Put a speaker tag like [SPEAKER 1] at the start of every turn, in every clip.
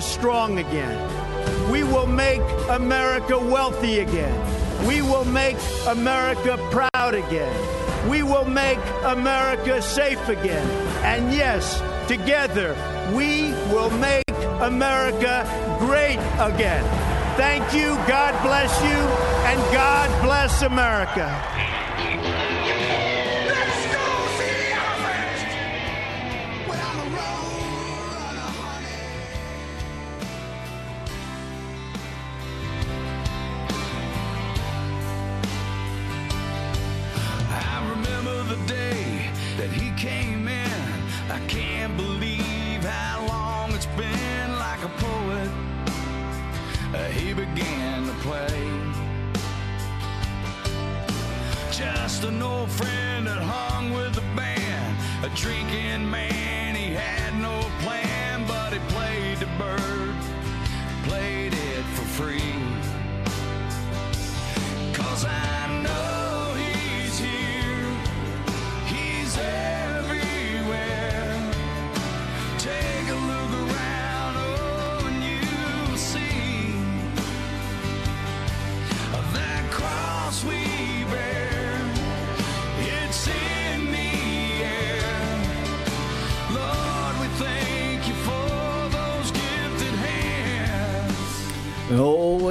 [SPEAKER 1] strong again. We will make America wealthy again. We will make America proud again. We will make America safe again. And yes, together, we will make America great again. Thank you, God bless you, and God bless America.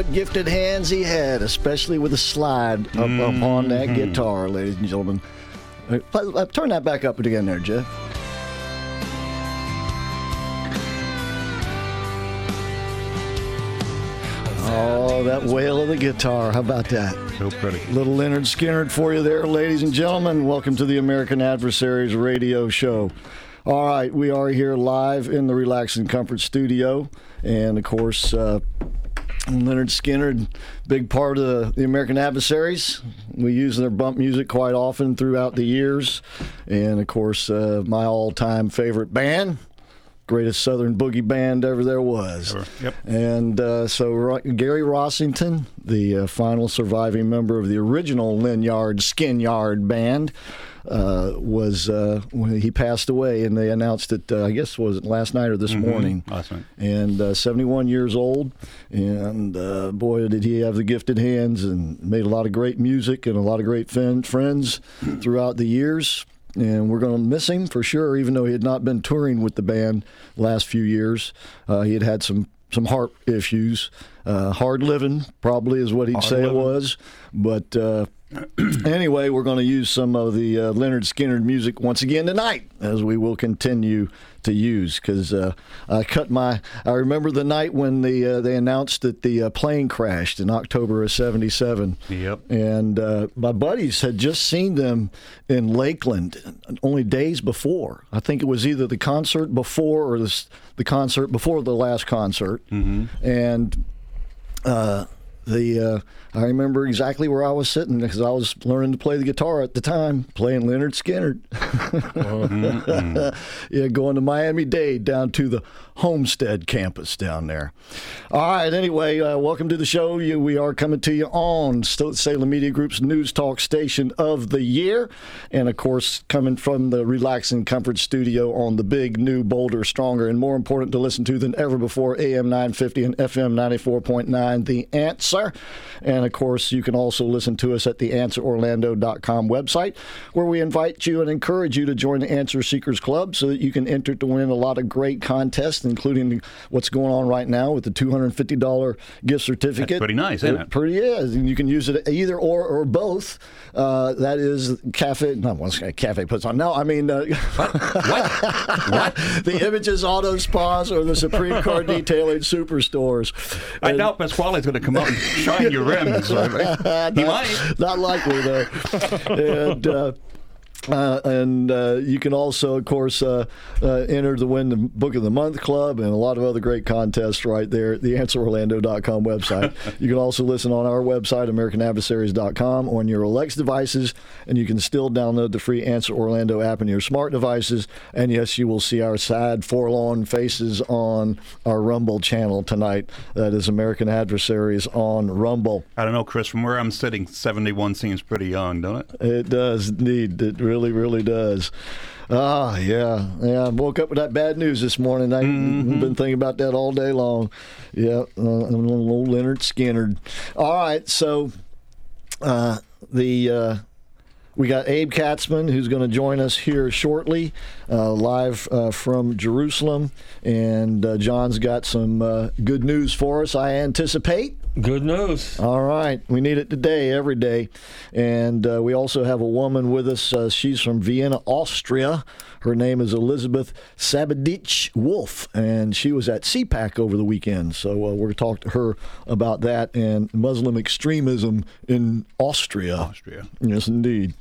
[SPEAKER 2] What gifted hands he had, especially with a slide up, up on that guitar, ladies and gentlemen. Uh, uh, Turn that back up again there, Jeff. Oh, that wail of the guitar. How about that?
[SPEAKER 3] So pretty.
[SPEAKER 2] Little Lynyrd Skynyrd for you there, ladies and gentlemen. Welcome to the American Adversaries Radio Show. All right, we are here live in the Relax and Comfort Studio. And of course, uh, Lynyrd Skynyrd, big part of the, the American Adversaries. We use their bump music quite often throughout the years. And of course, uh, my all time favorite band. Greatest Southern boogie band ever there was.
[SPEAKER 3] Yep.
[SPEAKER 2] And uh, so Gary Rossington, the uh, final surviving member of the original Lynyrd Skynyrd band, uh, was uh, when he passed away, and they announced it. Uh, I guess was it last night or this morning.
[SPEAKER 3] Last night.
[SPEAKER 2] And uh, 71 years old, and uh, boy, did he have the gifted hands, and made a lot of great music and a lot of great fin- friends throughout the years and we're going to miss him for sure. Even though he had not been touring with the band last few years, uh, he had had some some heart issues. Uh, hard living probably is what he'd
[SPEAKER 3] Hard
[SPEAKER 2] say it was, but uh, anyway, we're going to use some of the uh, Lynyrd Skynyrd music once again tonight, as we will continue to use. Because uh, I cut my. I remember the night when the uh, they announced that the uh, plane crashed in October of '77.
[SPEAKER 3] Yep.
[SPEAKER 2] And uh, my buddies had just seen them in Lakeland only days before. I think it was either the concert before or the, the concert before the last concert. Mm-hmm. And uh, the uh, I remember exactly where I was sitting because I was learning to play the guitar at the time, playing Lynyrd Skynyrd. yeah, going to Miami Dade down to the Homestead campus down there. All right. Anyway, uh, welcome to the show. You, we are coming to you on Salem Media Group's News Talk Station of the Year, and of course, coming from the Relaxing Comfort Studio on the big new, bolder, stronger, and more important to listen to than ever before. AM 950 and FM 94.9. The Answer, and of course, you can also listen to us at the AnswerOrlando.com website, where we invite you and encourage you to join the Answer Seekers Club so that you can enter to win a lot of great contests, including what's going on right now with the $250 gift certificate.
[SPEAKER 3] That's pretty nice, isn't it?
[SPEAKER 2] Pretty is, and you can use it either or or both. Uh, that is cafe. Not once cafe puts on. No, I mean uh,
[SPEAKER 3] What?
[SPEAKER 2] the Images Auto Spas or the Supreme Car Detailing Superstores.
[SPEAKER 3] I
[SPEAKER 2] And-
[SPEAKER 3] doubt Pasquale's going to come out and shine your rims. he might.
[SPEAKER 2] Not likely though. and uh, uh, and uh, you can also, of course, uh, uh, enter the Win the Book of the Month Club and a lot of other great contests right there at the AnswerOrlando.com website. you can also listen on our website, AmericanAdversaries.com, on your Alexa devices, and you can still download the free Answer Orlando app on your smart devices. And yes, you will see our sad, forlorn faces on our Rumble channel tonight. That is American Adversaries on Rumble.
[SPEAKER 3] I don't know, Chris. From where I'm sitting, 71 seems pretty young, don't it?
[SPEAKER 2] It does indeed. It really, really really does. Ah, yeah, yeah. I woke up with that bad news this morning. I've been thinking about that all day long. Yeah, uh, old Lynyrd Skynyrd. All right, so uh, the uh, we got Abe Katzman who's going to join us here shortly, uh, live uh, from Jerusalem, and uh, John's got some uh, good news for us. I anticipate.
[SPEAKER 4] Good news.
[SPEAKER 2] All right. We need it today, every day. And uh, we also have a woman with us. Uh, she's from Vienna, Austria. Her name is Elizabeth Sabadich Wolf, and she was at CPAC over the weekend. So uh, we're going to talk to her about that and Muslim extremism in Austria.
[SPEAKER 3] Austria.
[SPEAKER 2] Yes, indeed.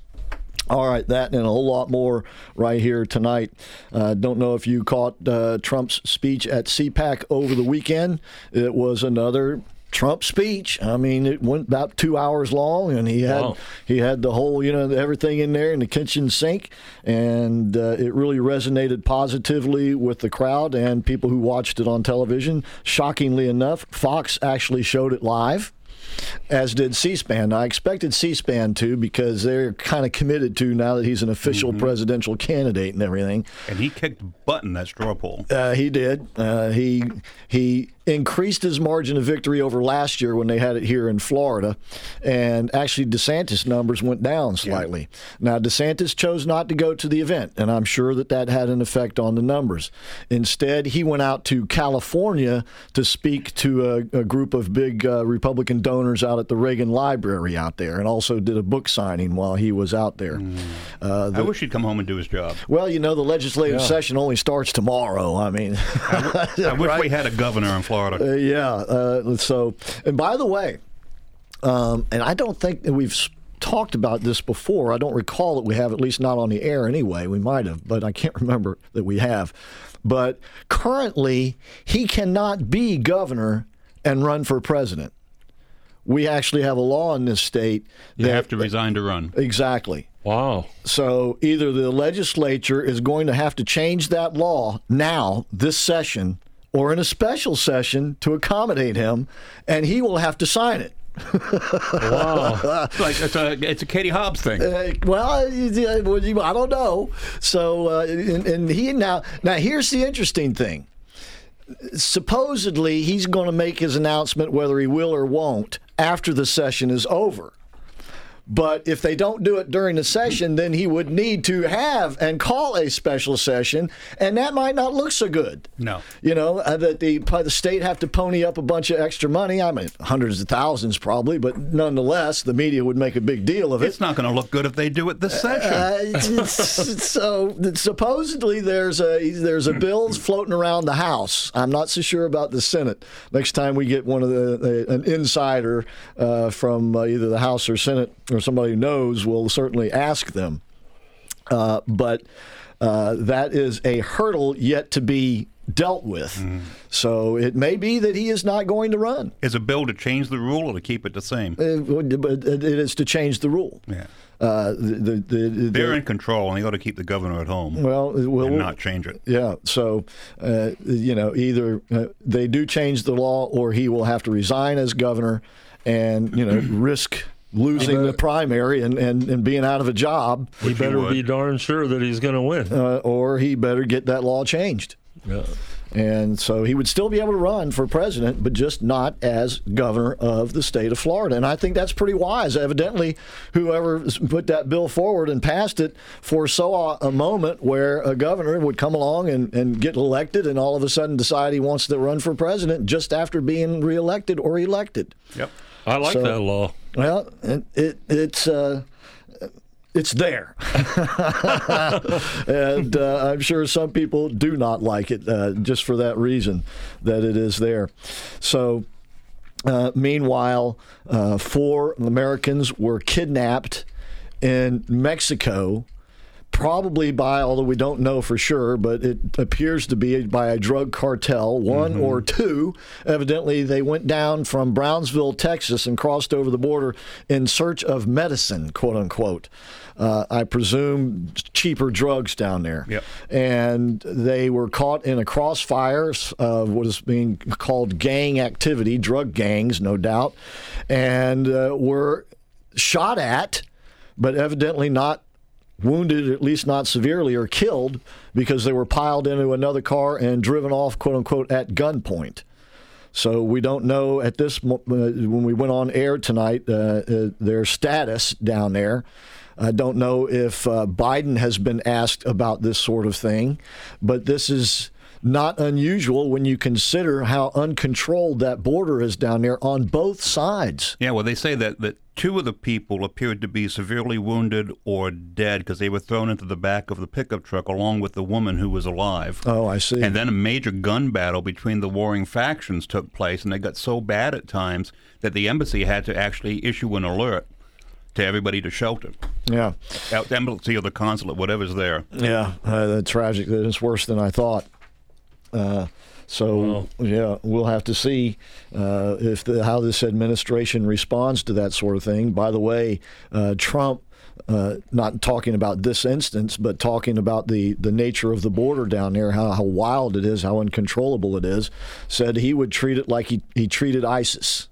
[SPEAKER 2] All right, that and a whole lot more right here tonight. Uh, don't know if you caught uh, Trump's speech at CPAC over the weekend. It was another Trump speech. I mean, it went about two hours long, and he had
[SPEAKER 4] Wow.
[SPEAKER 2] he had the whole you know everything in there in the kitchen sink, and uh, it really resonated positively with the crowd and people who watched it on television. Shockingly enough, Fox actually showed it live as did C-SPAN. I expected C-SPAN to because they're kind of committed to now that he's an official presidential candidate and everything.
[SPEAKER 3] And he kicked butt in that straw poll.
[SPEAKER 2] Uh, he did. Uh, he he increased his margin of victory over last year when they had it here in Florida, and actually DeSantis numbers went down slightly. Now DeSantis chose not to go to the event, and I'm sure that that had an effect on the numbers. Instead, he went out to California to speak to a, a group of big uh, Republican donors out at the Reagan Library out there, and also did a book signing while he was out there. Uh,
[SPEAKER 3] I wish he'd come home and do his job.
[SPEAKER 2] well, you know, the legislative session only starts tomorrow. I mean,
[SPEAKER 3] I wish we had a governor in Florida.
[SPEAKER 2] Uh, yeah. Uh, so, and by the way, um, and I don't think that we've talked about this before. I don't recall that we have, at least not on the air anyway. We might have, but I can't remember that we have. But currently, he cannot be governor and run for president. We actually have a law in this state
[SPEAKER 3] you have to resign to run.
[SPEAKER 2] exactly.
[SPEAKER 4] Wow.
[SPEAKER 2] So either the legislature is going to have to change that law now, this session, or in a special session to accommodate him, and he will have to sign it.
[SPEAKER 4] Wow.
[SPEAKER 3] It's like it's a it's a Katie Hobbs thing.
[SPEAKER 2] Uh, well, yeah, well, you- I don't know. So, uh, and, and he now now here's the interesting thing. Supposedly, he's going to make his announcement whether he will or won't after the session is over. But if they don't do it during the session, then he would need to have and call a special session, and that might not look so good.
[SPEAKER 3] No.
[SPEAKER 2] You know, uh, that the, the state have to pony up a bunch of extra money. I mean, hundreds of thousands probably, but nonetheless, the media would make a big deal of it.
[SPEAKER 3] It's not going to look good if they do it this session.
[SPEAKER 2] Uh, it's- it's- so supposedly there's a there's a bills floating around the House. I'm not so sure about the Senate. Next time we get one of the an insider uh, from uh, either the House or Senate or somebody who knows, we'll certainly ask them. Uh, but uh, that is a hurdle yet to be dealt with. So it may be that he is not going to run.
[SPEAKER 3] Is a bill to change the rule or to keep it the same?
[SPEAKER 2] Uh, but it is to change the rule.
[SPEAKER 3] Yeah.
[SPEAKER 2] Uh, the, the, the,
[SPEAKER 3] They're in control, and they ought to keep the governor at home
[SPEAKER 2] well, we'll
[SPEAKER 3] and not change it.
[SPEAKER 2] Yeah. So, uh, you know, either uh, they do change the law or he will have to resign as governor and, you know, risk losing the primary and, and, and being out of a job,
[SPEAKER 4] He
[SPEAKER 3] Which
[SPEAKER 4] better
[SPEAKER 3] would.
[SPEAKER 4] be darn sure that he's going to win.
[SPEAKER 2] uh, or he better get that law changed.
[SPEAKER 4] Yeah.
[SPEAKER 2] And so he would still be able to run for president, but just not as governor of the state of Florida. And I think that's pretty wise. Evidently, whoever put that bill forward and passed it foresaw a moment where a governor would come along and, and get elected and all of a sudden decide he wants to run for president just after being reelected or elected.
[SPEAKER 3] Yep.
[SPEAKER 4] I like
[SPEAKER 2] So-
[SPEAKER 4] that law.
[SPEAKER 2] Well, it, it it's uh, it's there, and uh, I'm sure some people do not like it uh, just for that reason that it is there. So. Uh, meanwhile, uh, four Americans were kidnapped in Mexico, probably by, although we don't know for sure, but it appears to be by a drug cartel, one or two. Evidently, they went down from Brownsville, Texas, and crossed over the border in search of medicine, quote unquote. Uh, I presume cheaper drugs down there.
[SPEAKER 3] Yep.
[SPEAKER 2] And they were caught in a crossfire of what is being called gang activity, drug gangs, no doubt, and uh, were shot at, but evidently not wounded, at least not severely, or killed because they were piled into another car and driven off, quote unquote, at gunpoint. So we don't know at this uh, when we went on air tonight uh, uh, their status down there. I don't know if uh, Biden has been asked about this sort of thing, but this is not unusual when you consider how uncontrolled that border is down there on both sides.
[SPEAKER 3] Yeah, well, they say that, that two of the people appeared to be severely wounded or dead because they were thrown into the back of the pickup truck along with the woman who was alive.
[SPEAKER 2] Oh, I see.
[SPEAKER 3] And then a major gun battle between the warring factions took place, and they got so bad at times that the embassy had to actually issue an alert to everybody to shelter.
[SPEAKER 2] yeah.
[SPEAKER 3] Out the embassy or the consulate, whatever's there.
[SPEAKER 2] Yeah, uh, that's tragic. That it's worse than I thought. Uh, so yeah, we'll have to see uh, if the, how this administration responds to that sort of thing. By the way, uh, Trump. Uh, not talking about this instance, but talking about the, the nature of the border down there, how, how wild it is, how uncontrollable it is, said he would treat it like he, he treated ISIS.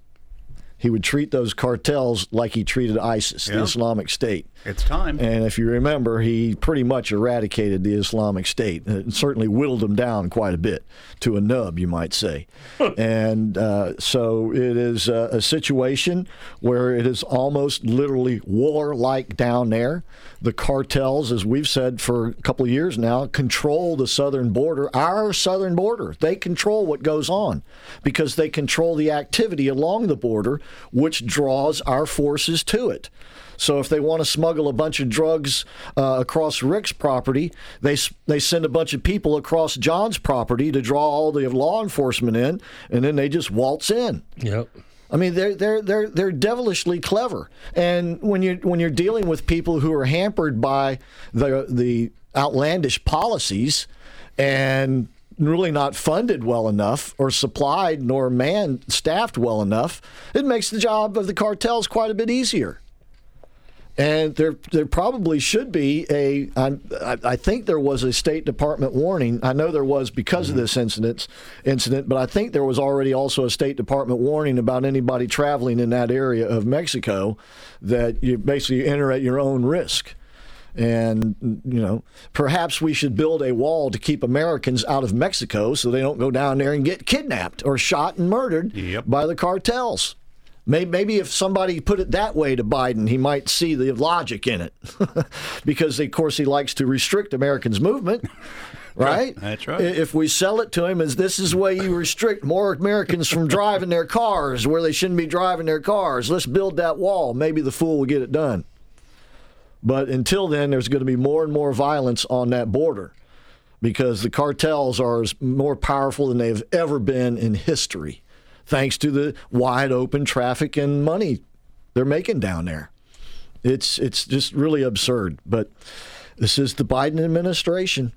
[SPEAKER 2] He would treat those cartels like he treated ISIS, the Islamic State.
[SPEAKER 3] It's time.
[SPEAKER 2] And if you remember, he pretty much eradicated the Islamic State. It certainly whittled them down quite a bit to a nub, you might say. and uh, so it is uh, a situation where it is almost literally war-like down there. The cartels, as we've said for a couple of years now, control the southern border, our southern border. They control what goes on because they control the activity along the border, which draws our forces to it. So if they want to smuggle a bunch of drugs uh, across Rick's property, they they send a bunch of people across John's property to draw all the law enforcement in, and then they just waltz in.
[SPEAKER 4] Yep.
[SPEAKER 2] I mean, they're they're they're they're devilishly clever. And when you when you're dealing with people who are hampered by the the outlandish policies and really not funded well enough or supplied nor man staffed well enough, it makes the job of the cartels quite a bit easier. And there, there probably should be a. I, I think there was a State Department warning. I know there was because of mm-hmm. this incident, incident, but I think there was already also a State Department warning about anybody traveling in that area of Mexico that you basically enter at your own risk. And you know, perhaps we should build a wall to keep Americans out of Mexico so they don't go down there and get kidnapped or shot and murdered
[SPEAKER 3] Yep.
[SPEAKER 2] by the cartels. Maybe, maybe if somebody put it that way to Biden, he might see the logic in it, because of course he likes to restrict Americans' movement. Right?
[SPEAKER 3] That's right.
[SPEAKER 2] If we sell it to him as this is the way you restrict more Americans from driving their cars where they shouldn't be driving their cars, let's build that wall. Maybe the fool will get it done. But until then, there's going to be more and more violence on that border because the cartels are more powerful than they've ever been in history, thanks to the wide open traffic and money they're making down there. It's it's just really absurd. But this is the Biden administration.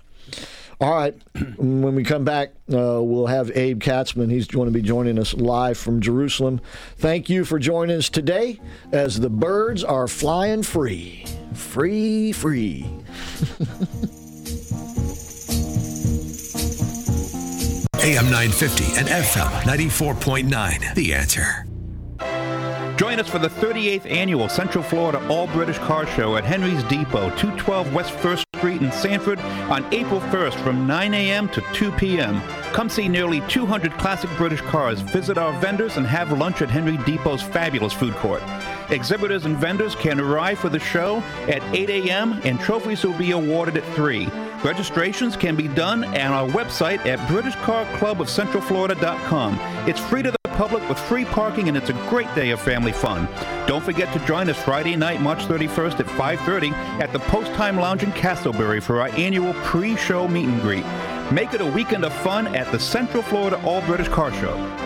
[SPEAKER 2] All right. When we come back, uh, we'll have Abe Katzman. He's going to be joining us live from Jerusalem. Thank you for joining us today as the birds are flying free. Free, free.
[SPEAKER 5] AM 950 and FM 94.9. The answer.
[SPEAKER 3] Join us for the 38th annual Central Florida All British Car Show at Henry's Depot, 212 West 1st Street in Sanford on April 1st from 9 a.m. to 2 p.m. Come see nearly 200 classic British cars, visit our vendors, and have lunch at Henry Depot's fabulous food court. Exhibitors and vendors can arrive for the show at 8 a.m. and trophies will be awarded at 3. Registrations can be done on our website at BritishCarClubOfCentralFlorida.com. It's free to the public with free parking and it's a great day of family fun. Don't forget to join us Friday night, March 31st at 5:30 at the Post Time Lounge in Casselberry for our annual pre-show meet and greet. Make it a weekend of fun at the Central Florida All British Car Show.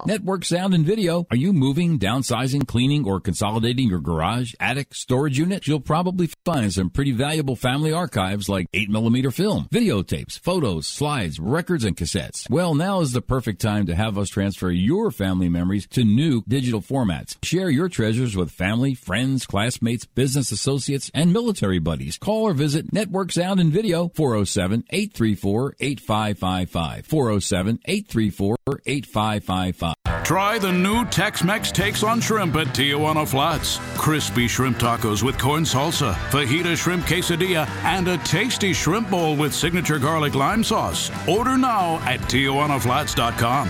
[SPEAKER 6] Network Sound and Video. Are you moving, downsizing, cleaning, or consolidating your garage, attic, storage unit? You'll probably find some pretty valuable family archives like 8mm film, videotapes, photos, slides, records, and cassettes. Well, now is the perfect time to have us transfer your family memories to new digital formats. Share your treasures with family, friends, classmates, business associates, and military buddies. Call or visit Network Sound and Video 407 834 8555. 407 834 8555.
[SPEAKER 7] Try the new Tex-Mex takes on shrimp at Tijuana Flats. Crispy shrimp tacos with corn salsa, fajita shrimp quesadilla, and a tasty shrimp bowl with signature garlic lime sauce. Order now at TijuanaFlats.com.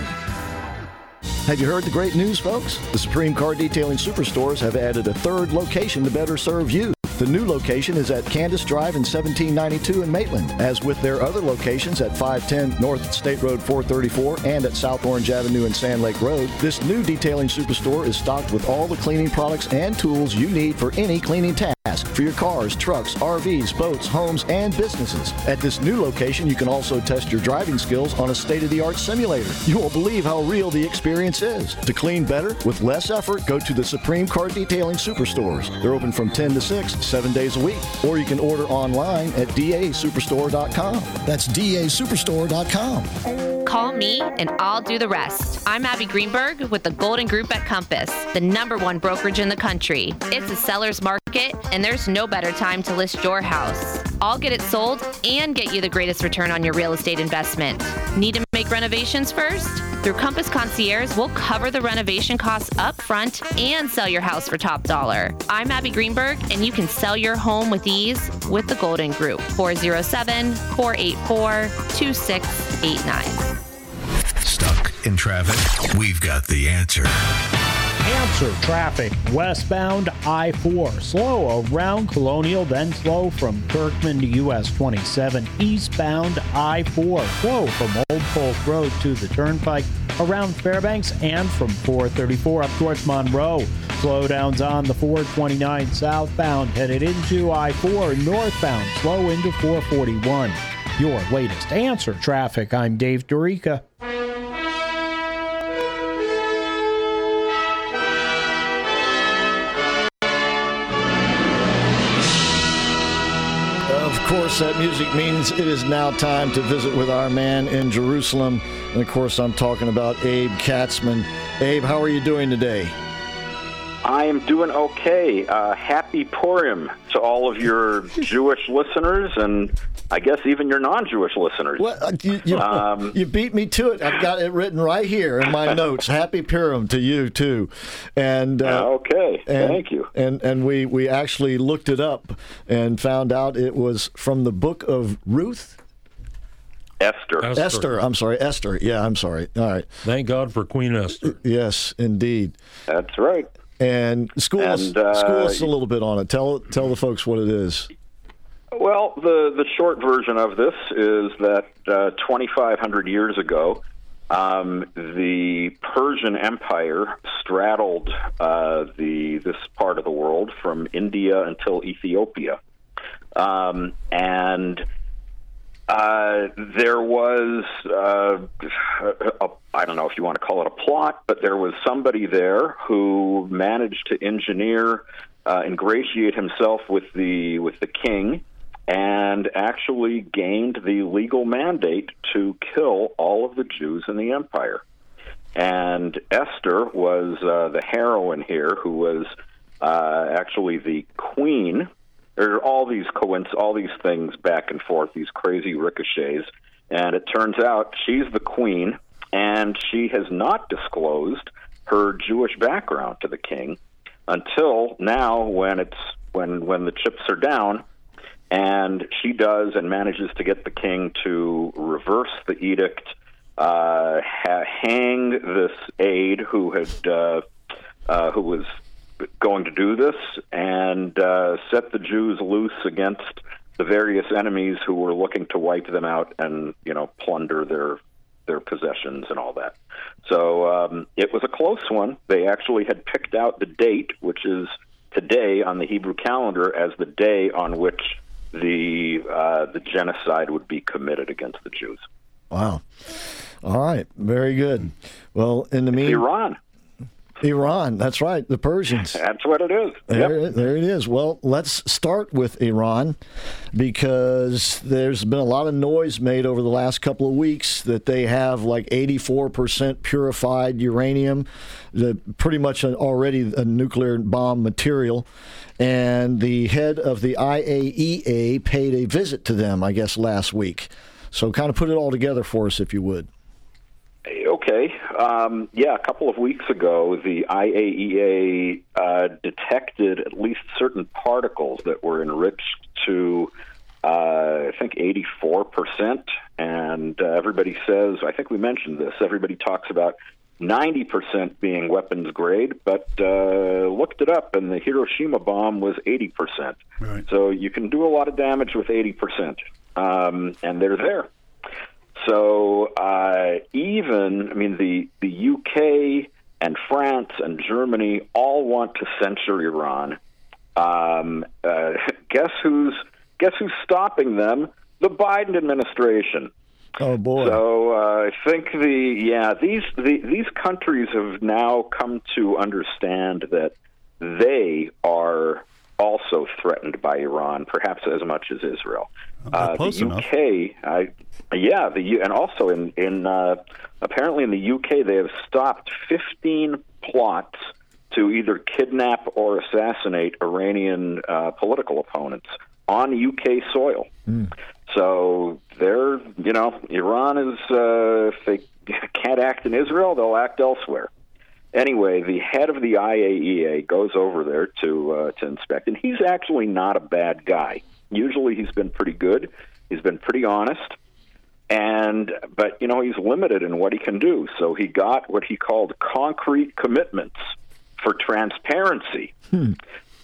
[SPEAKER 2] Have you heard the great news, folks? The Supreme Car Detailing Superstores have added a third location to better serve you. The new location is at Candace Drive in 1792 in Maitland. As with their other locations at 510 North State Road 434 and at South Orange Avenue and Sand Lake Road, this new detailing superstore is stocked with all the cleaning products and tools you need for any cleaning task for your cars, trucks, RVs, boats, homes, and businesses. At this new location, you can also test your driving skills on a state of the art simulator. You won't believe how real the experience is. To clean better with less effort, go to the Supreme Car Detailing Superstores. They're open from 10 to 6, seven days a week. Or you can order online at dasuperstore.com. That's dasuperstore.com.
[SPEAKER 8] Call me and I'll do the rest. I'm Abby Greenberg with the Golden Group at Compass, the number one brokerage in the country. It's a seller's market, and there's no better time to list your house. I'll get it sold and get you the greatest return on your real estate investment. Need to make renovations first? Through Compass Concierge, we'll cover the renovation costs up front and sell your house for top dollar. I'm Abby Greenberg, and you can sell your home with ease with the Golden Group. 407 484 2689.
[SPEAKER 5] Stuck in traffic? We've got the answer.
[SPEAKER 9] Answer traffic westbound I 4. Slow around Colonial, then slow from Kirkman to US 27. Eastbound I 4. Slow from Old Polk Road to the Turnpike around Fairbanks and from 434 up towards Monroe. Slowdowns on the 429 southbound headed into I 4 northbound. Slow into 441. Your latest answer traffic. I'm Dave Dorica.
[SPEAKER 2] Course, that music means it is now time to visit with our man in Jerusalem. And of course, I'm talking about Abe Katzman. Abe, how are you doing today?
[SPEAKER 10] I am doing okay. Uh, happy Purim to all of your Jewish listeners, and I guess even your non-Jewish listeners.
[SPEAKER 2] What uh, you, you,
[SPEAKER 10] Um,
[SPEAKER 2] you beat me to it. I've got it written right here in my notes. Happy Purim to you too, and uh,
[SPEAKER 10] okay,
[SPEAKER 2] and,
[SPEAKER 10] thank you.
[SPEAKER 2] And and we we actually looked it up and found out it was from the book of Ruth.
[SPEAKER 10] Esther.
[SPEAKER 2] Esther. I'm sorry, Esther. Yeah, I'm sorry. All right.
[SPEAKER 4] Thank God for Queen Esther.
[SPEAKER 2] Yes, indeed.
[SPEAKER 10] That's right.
[SPEAKER 2] And school us,
[SPEAKER 10] And, uh,
[SPEAKER 2] school us a little bit on it. Tell tell the folks what it is.
[SPEAKER 10] Well, the the short version of this is that uh, 2,500 years ago, um, the Persian Empire straddled uh, the this part of the world from India until Ethiopia, um, and uh, there was uh, don't know if you want to call it a plot, but there was somebody there who managed to engineer, uh, ingratiate himself with the with the king, and actually gained the legal mandate to kill all of the Jews in the empire. And Esther was uh, the heroine here, who was uh, actually the queen. There are all these coinc- all these things back and forth, these crazy ricochets, and it turns out she's the queen, and she has not disclosed her Jewish background to the king until now, when it's when when the chips are down, and she does and manages to get the king to reverse the edict, uh, ha- hang this aide who had uh, uh, who was going to do this, and uh, set the Jews loose against the various enemies who were looking to wipe them out and you know plunder their their possessions and all that. So um, it was a close one. They actually had picked out the date, which is today on the Hebrew calendar, as the day on which the uh, the genocide would be committed against the Jews.
[SPEAKER 2] Wow. All right. Very good. Well, in the meantime,
[SPEAKER 10] Iran.
[SPEAKER 2] Iran. That's right. The Persians.
[SPEAKER 10] That's what it is.
[SPEAKER 2] There,
[SPEAKER 10] Yep.
[SPEAKER 2] there it is. Well, let's start with Iran because there's been a lot of noise made over the last couple of weeks that they have like 84% purified uranium, the, pretty much an, already a nuclear bomb material. And the head of the IAEA paid a visit to them, I guess, last week. So, kind of put it all together for us, if you would.
[SPEAKER 10] Okay. Um, yeah, a couple of weeks ago, the IAEA uh, detected at least certain particles that were enriched to, uh, I think, 84%. And uh, everybody says, I think we mentioned this, everybody talks about 90% being weapons grade, but uh, looked it up, and the Hiroshima bomb was 80%.
[SPEAKER 11] Right.
[SPEAKER 10] So you can do a lot of damage with 80%. Um, and they're there. So uh, even, I mean, the the UK and France and Germany all want to censor Iran. Um, uh, guess who's guess who's stopping them? The Biden administration.
[SPEAKER 2] Oh boy!
[SPEAKER 10] So uh, I think the yeah these the, these countries have now come to understand that they are also threatened by Iran, perhaps as much as Israel. Uh,
[SPEAKER 11] close
[SPEAKER 10] the
[SPEAKER 11] enough.
[SPEAKER 10] UK, I, yeah, the U- and also in in uh, apparently in the UK they have stopped 15 plots to either kidnap or assassinate Iranian uh, political opponents on UK soil. So they're, you know, Iran is, uh, if they can't act in Israel, they'll act elsewhere. Anyway, the head of the IAEA goes over there to uh, to inspect, and he's actually not a bad guy. Usually, he's been pretty good. He's been pretty honest, and but you know he's limited in what he can do. So he got what he called concrete commitments for transparency.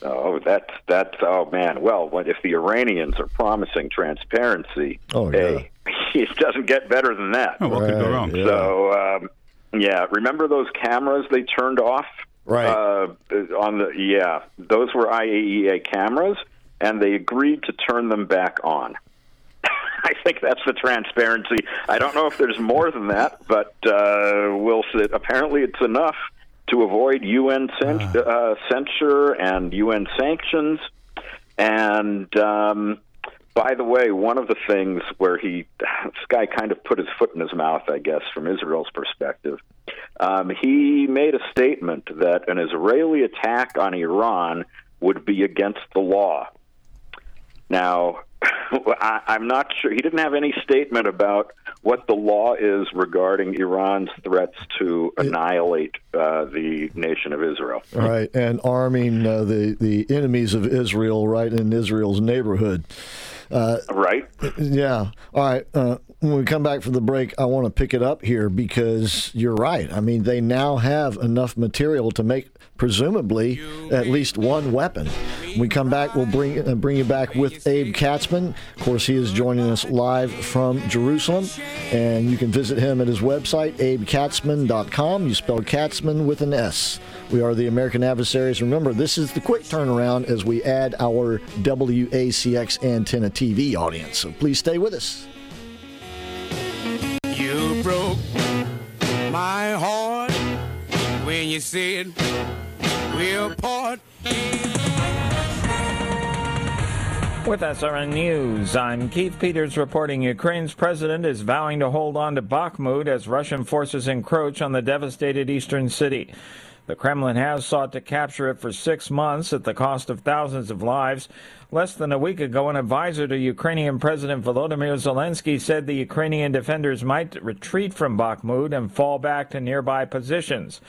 [SPEAKER 10] Oh, that's that's oh man. Well, what if the Iranians are promising transparency?
[SPEAKER 2] Oh,
[SPEAKER 10] hey, it doesn't get better than that.
[SPEAKER 11] Oh, what could go wrong?
[SPEAKER 2] yeah.
[SPEAKER 10] So um, yeah, remember those cameras they turned off?
[SPEAKER 2] Right.
[SPEAKER 10] Uh, on the yeah, those were IAEA cameras, and they agreed to turn them back on. I think that's the transparency. I don't know if there's more than that, but uh, we'll see. Apparently, it's enough to avoid UN cen- uh, censure and UN sanctions. And um, by the way, one of the things where he, this guy kind of put his foot in his mouth, I guess, from Israel's perspective, um, he made a statement that an Israeli attack on Iran would be against the law. Now, I, I'm not sure. He didn't have any statement about what the law is regarding Iran's threats to annihilate uh, the nation of Israel.
[SPEAKER 2] Right, and arming uh, the the enemies of Israel right in Israel's neighborhood. Uh,
[SPEAKER 10] right.
[SPEAKER 2] Yeah. All right. Uh, when we come back from the break, I want to pick it up here because you're right. I mean, they now have enough material to make presumably at least one weapon. When we come back, we'll bring uh, bring you back with Abe Katzman. Of course, he is joining us live from Jerusalem, and you can visit him at his website, abekatzman.com. You spell Katzman with an S. We are the American Adversaries. Remember, this is the quick turnaround as we add our WACX antenna TV audience. So please stay with us.
[SPEAKER 12] You broke my heart when you said we'll part.
[SPEAKER 11] With SRN News, I'm Keith Peters reporting Ukraine's president is vowing to hold on to Bakhmut as Russian forces encroach on the devastated eastern city. The Kremlin has sought to capture it for six months at the cost of thousands of lives. Less than a week ago, an advisor to Ukrainian President Volodymyr Zelensky said the Ukrainian defenders might retreat from Bakhmut and fall back to nearby positions.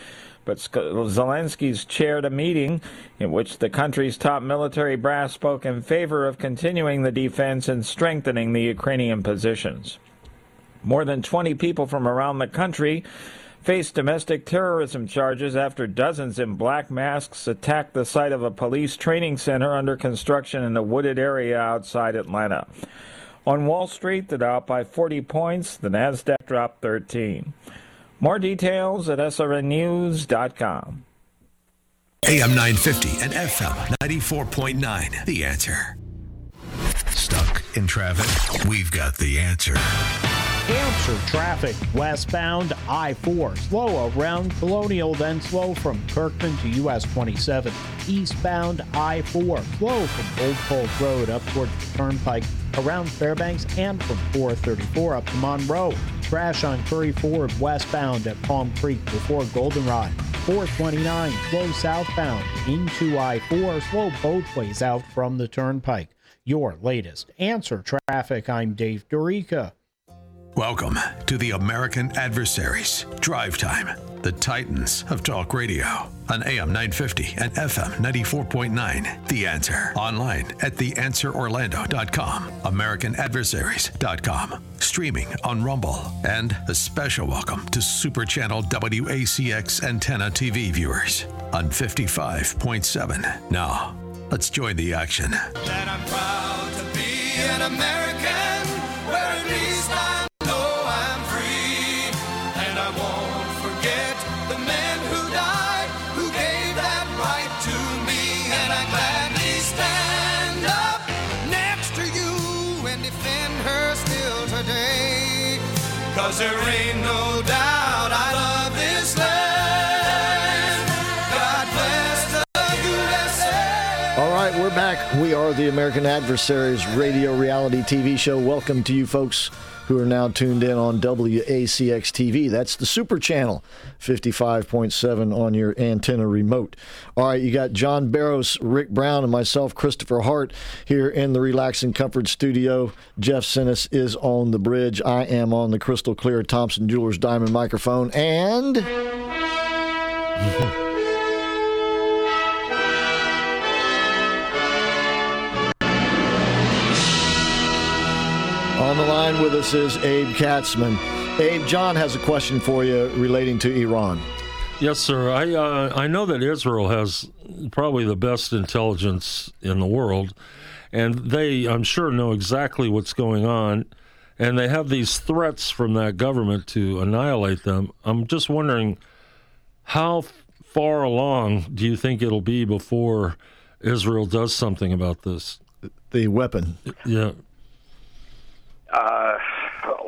[SPEAKER 11] But Zelensky's chaired a meeting in which the country's top military brass spoke in favor of continuing the defense and strengthening the Ukrainian positions. More than 20 people from around the country face domestic terrorism charges after dozens in black masks attacked the site of a police training center under construction in a wooded area outside Atlanta. On Wall Street, the Dow by 40 points, the Nasdaq dropped 13. More details at srnnews.com.
[SPEAKER 5] AM 950 and FM 94.9. The answer. Stuck in traffic? We've got the answer.
[SPEAKER 9] Answer traffic westbound I 4. Slow around Colonial, then slow from Kirkman to US 27. Eastbound I 4. Slow from Old Cold Road up toward the Turnpike around Fairbanks and from 434 up to Monroe. Crash on Curry Ford westbound at Palm Creek before Goldenrod. 429 slow southbound into I 4. Slow both ways out from the Turnpike. Your latest answer traffic. I'm Dave Dorica.
[SPEAKER 5] Welcome to the American Adversaries Drive Time, the Titans of Talk Radio on AM 950 and FM 94.9. The Answer online at theanswerorlando.com, americanadversaries.com, streaming on Rumble, and a special welcome to Super Channel WACX antenna TV viewers on 55.7. Now, let's join the action.
[SPEAKER 12] Cause there ain't no doubt I love this land. God bless the.
[SPEAKER 2] All right, we're back. We are the American Adversaries radio reality TV show. Welcome to you folks who are now tuned in on WACX TV. That's the Super Channel, 55.7 on your antenna remote. All right, you got John Barrows, Rick Brown, and myself, Christopher Hart, here in the Relax and Comfort studio. Jeff Sinnis is on the bridge. I am on the crystal clear Thompson Jewelers Diamond microphone. And. line with us is Abe Katzman. Abe, John has a question for you relating to Iran.
[SPEAKER 4] Yes, sir. I uh, I know that Israel has probably the best intelligence in the world, and they, I'm sure, know exactly what's going on, and they have these threats from that government to annihilate them. I'm just wondering how far along do you think it'll be before Israel does something about this?
[SPEAKER 2] The weapon.
[SPEAKER 4] Yeah.
[SPEAKER 10] Uh,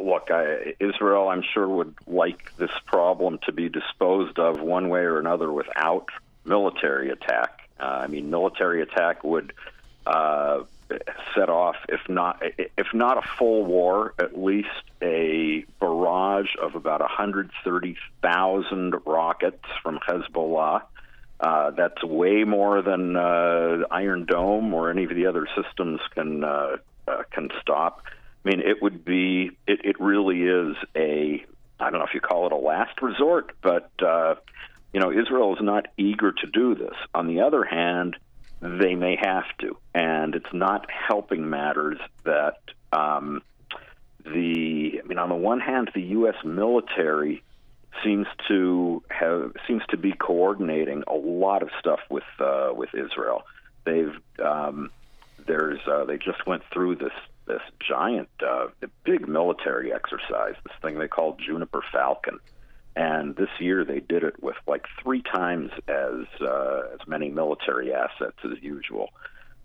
[SPEAKER 10] look, I, Israel, I'm sure, would like this problem to be disposed of one way or another without military attack. Uh, I mean, military attack would uh, set off, if not if not a full war, at least a barrage of about 130,000 rockets from Hezbollah. Uh, that's way more than uh, Iron Dome or any of the other systems can uh, uh, can stop. I mean, it would be it, it really is a I don't know if you call it a last resort, but uh, you know Israel is not eager to do this. On the other hand, they may have to, and it's not helping matters that um, the. I mean, on the one hand, the U.S. military seems to have seems to be coordinating a lot of stuff with uh, with Israel. They've um, there's uh, they just went through this this giant uh, big military exercise, this thing they call Juniper Falcon, and this year they did it with like three times as uh, as many military assets as usual.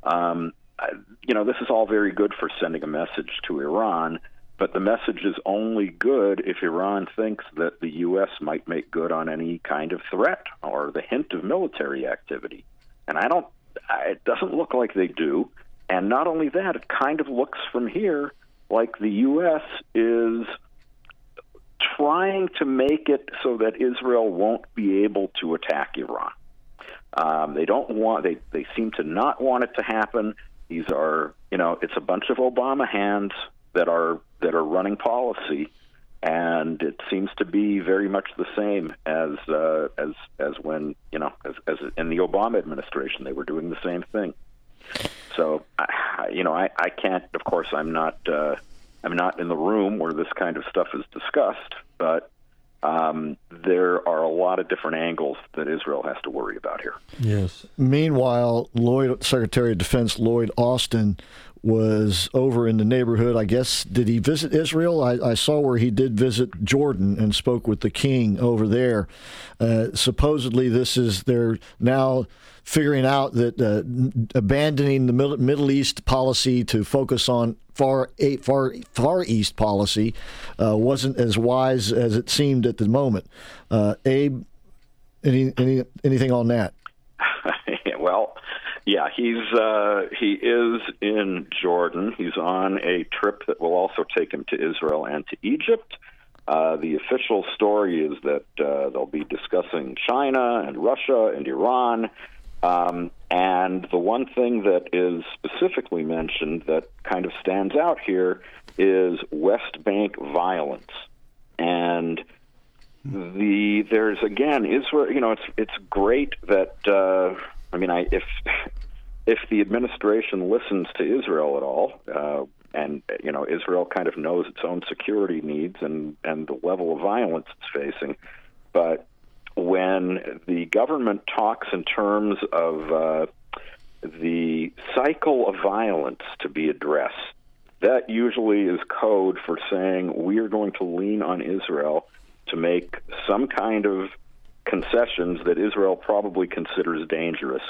[SPEAKER 10] Um, I, you know, this is all very good for sending a message to Iran, but the message is only good if Iran thinks that the U.S. might make good on any kind of threat or the hint of military activity. And I don't, I, it doesn't look like they do. And not only that, it kind of looks from here like the U.S. is trying to make it so that Israel won't be able to attack Iran. Um, they don't want. They they seem to not want it to happen. These are, you know, it's a bunch of Obama hands that are that are running policy, and it seems to be very much the same as uh, as as when you know as, as in the Obama administration they were doing the same thing. So, I, you know, I, I can't. Of course, I'm not. Uh, I'm not in the room where this kind of stuff is discussed, but um, there are a lot of different angles that Israel has to worry about here.
[SPEAKER 4] Yes.
[SPEAKER 2] Meanwhile, Lloyd, Secretary of Defense Lloyd Austin was over in the neighborhood. I guess did he visit Israel? I, I saw where he did visit Jordan and spoke with the king over there. Uh, supposedly, this is they're now figuring out that uh, abandoning the Middle East policy to focus on far far far east policy uh, wasn't as wise as it seemed at the moment. Uh, Abe, any, any anything on that?
[SPEAKER 10] well, yeah, he's uh, he is in Jordan. He's on a trip that will also take him to Israel and to Egypt. Uh, the official story is that uh, they'll be discussing China and Russia and Iran. Um, and the one thing that is specifically mentioned that kind of stands out here is West Bank violence. And the there's again Israel. You know, it's it's great that uh, I mean, I if if the administration listens to Israel at all, uh, and you know, Israel kind of knows its own security needs and and the level of violence it's facing, but when the government talks in terms of uh, the cycle of violence to be addressed, that usually is code for saying we are going to lean on Israel to make some kind of concessions that Israel probably considers dangerous.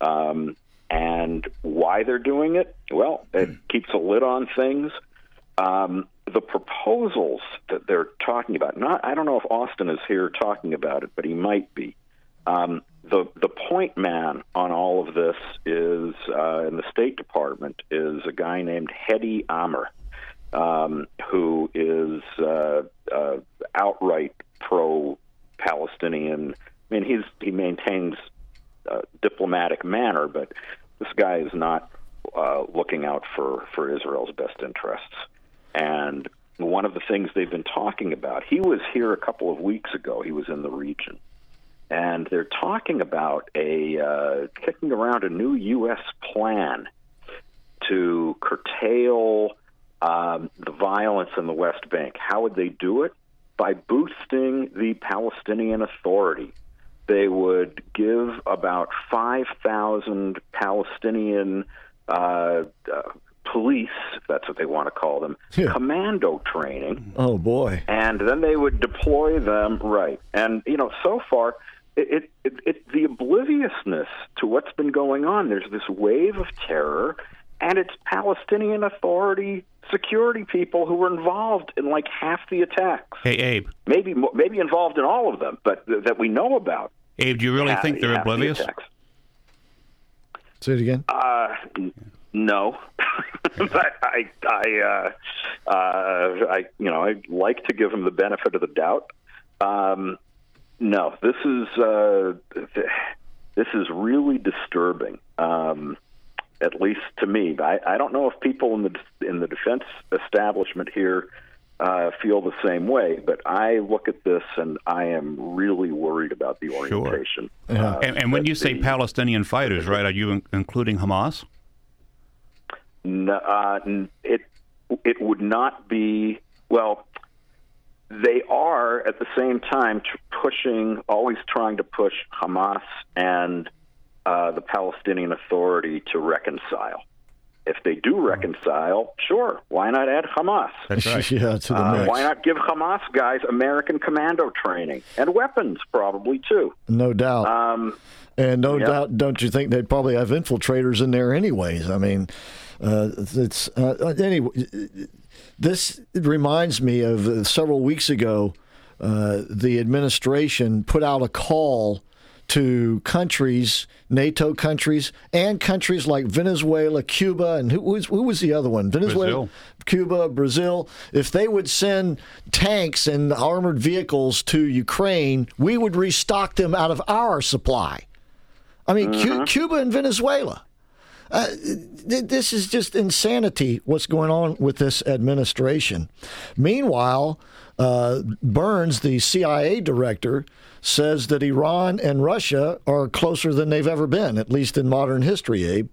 [SPEAKER 10] Um, and why they're doing it? Well, it keeps a lid on things. Um, the proposals that they're talking about, not I don't know if Austin is here talking about it, but he might be. Um, the the point man on all of this is uh, in the State Department is a guy named Hady Amr, um, who is uh, uh, outright pro Palestinian. I mean, he's he maintains a diplomatic manner, but this guy is not uh, looking out for for Israel's best interests. And one of the things they've been talking about, he was here a couple of weeks ago. He was in the region, and they're talking about a uh, kicking around a new U.S. plan to curtail um, the violence in the West Bank. How would they do it? By boosting the Palestinian Authority. They would give about 5,000 Palestinian uh, uh, police, that's what they want to call them,
[SPEAKER 2] Yeah.
[SPEAKER 10] commando training.
[SPEAKER 2] Oh boy.
[SPEAKER 10] And then they would deploy them, right. And, you know, so far, it, it, it, it the obliviousness to what's been going on, there's this wave of terror, and it's Palestinian Authority security people who were involved in like half the attacks.
[SPEAKER 3] Hey, Abe.
[SPEAKER 10] Maybe maybe involved in all of them, but th- that we know about.
[SPEAKER 3] Abe, do you really
[SPEAKER 10] half-
[SPEAKER 3] think they're
[SPEAKER 10] half the
[SPEAKER 3] oblivious?
[SPEAKER 2] Say it again.
[SPEAKER 10] Uh, No, but I, I, uh, uh, I, you know, I like to give them the benefit of the doubt. Um, no, this is uh, this is really disturbing. Um, at least to me, I, I don't know if people in the in the defense establishment here uh, feel the same way, but I look at this and I am really worried about the orientation.
[SPEAKER 3] Uh, and, and when you say Palestinian fighters, right, are you in- including Hamas?
[SPEAKER 10] N- uh, it it would not be well. They are at the same time tr- pushing, always trying to push Hamas and uh, the Palestinian Authority to reconcile. If they do reconcile, sure, why not add Hamas?
[SPEAKER 2] That's right. yeah, to the
[SPEAKER 10] Uh,
[SPEAKER 2] mix.
[SPEAKER 10] why not give Hamas guys American commando training and weapons, probably too?
[SPEAKER 2] No doubt.
[SPEAKER 10] Um,
[SPEAKER 2] and no
[SPEAKER 10] yeah.
[SPEAKER 2] doubt, don't you think they'd probably have infiltrators in there anyways? I mean, uh, it's uh, anyway. This reminds me of uh, several weeks ago. Uh, the administration put out a call to countries, NATO countries, and countries like Venezuela, Cuba, and who was, who was the other one? Venezuela,
[SPEAKER 3] Brazil.
[SPEAKER 2] Cuba, Brazil. If they would send tanks and armored vehicles to Ukraine, we would restock them out of our supply. I mean, Cu- Cuba and Venezuela. Uh, th- this is just insanity what's going on with this administration. Meanwhile, uh, Burns, the CIA director, says that Iran and Russia are closer than they've ever been, at least in modern history, Abe.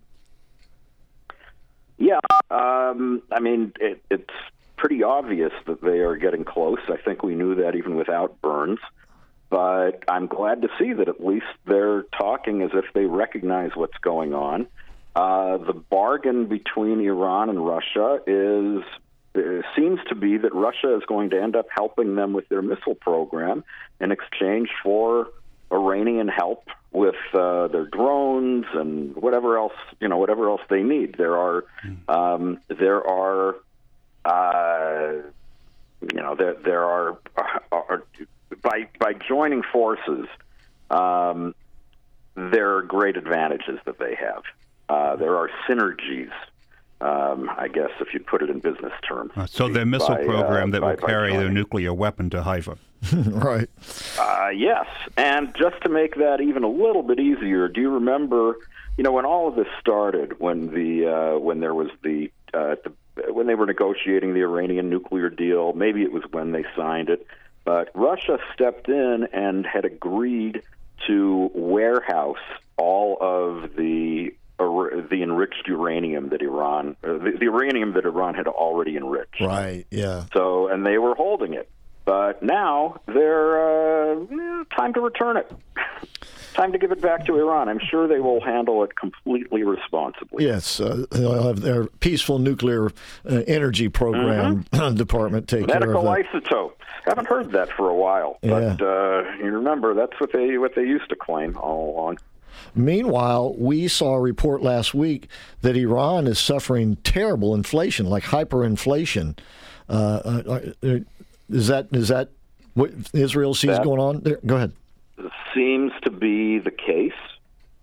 [SPEAKER 10] Yeah, um, I mean, it, it's pretty obvious that they are getting close. I think we knew that even without Burns. But I'm glad to see that at least they're talking as if they recognize what's going on. Uh, the bargain between Iran and Russia is uh, seems to be that Russia is going to end up helping them with their missile program in exchange for Iranian help with uh, their drones and whatever else you know whatever else they need. There are um, there are uh, you know there there are, are by by joining forces. Um, there are great advantages that they have. Uh, there are synergies, um, I guess, if you put it in business terms.
[SPEAKER 3] Uh, so their missile
[SPEAKER 10] by, uh,
[SPEAKER 3] program that
[SPEAKER 10] by-
[SPEAKER 3] will
[SPEAKER 10] by
[SPEAKER 3] carry their nuclear weapon to Haifa.
[SPEAKER 2] right.
[SPEAKER 10] Uh, yes, and just to make that even a little bit easier, do you remember? You know, when all of this started, when the uh, when there was the, uh, the when they were negotiating the Iranian nuclear deal, maybe it was when they signed it, but Russia stepped in and had agreed to warehouse all of the ur- the enriched uranium that Iran, uh, the, the uranium that Iran had already enriched.
[SPEAKER 2] Right. Yeah.
[SPEAKER 10] So, and they were holding it. But now they're uh, time to return it. time to give it back to Iran. I'm sure they will handle it completely responsibly.
[SPEAKER 2] Yes, uh, they'll have their peaceful nuclear uh, energy program department take care
[SPEAKER 10] Medical
[SPEAKER 2] of that.
[SPEAKER 10] isotopes. Haven't heard that for a while, but uh, you remember that's what they what they used to claim all along.
[SPEAKER 2] Meanwhile, we saw a report last week that Iran is suffering terrible inflation, like hyperinflation. Uh, uh, uh, is that is that what Israel sees
[SPEAKER 10] That-
[SPEAKER 2] going on there? Go ahead.
[SPEAKER 10] seems to be the case.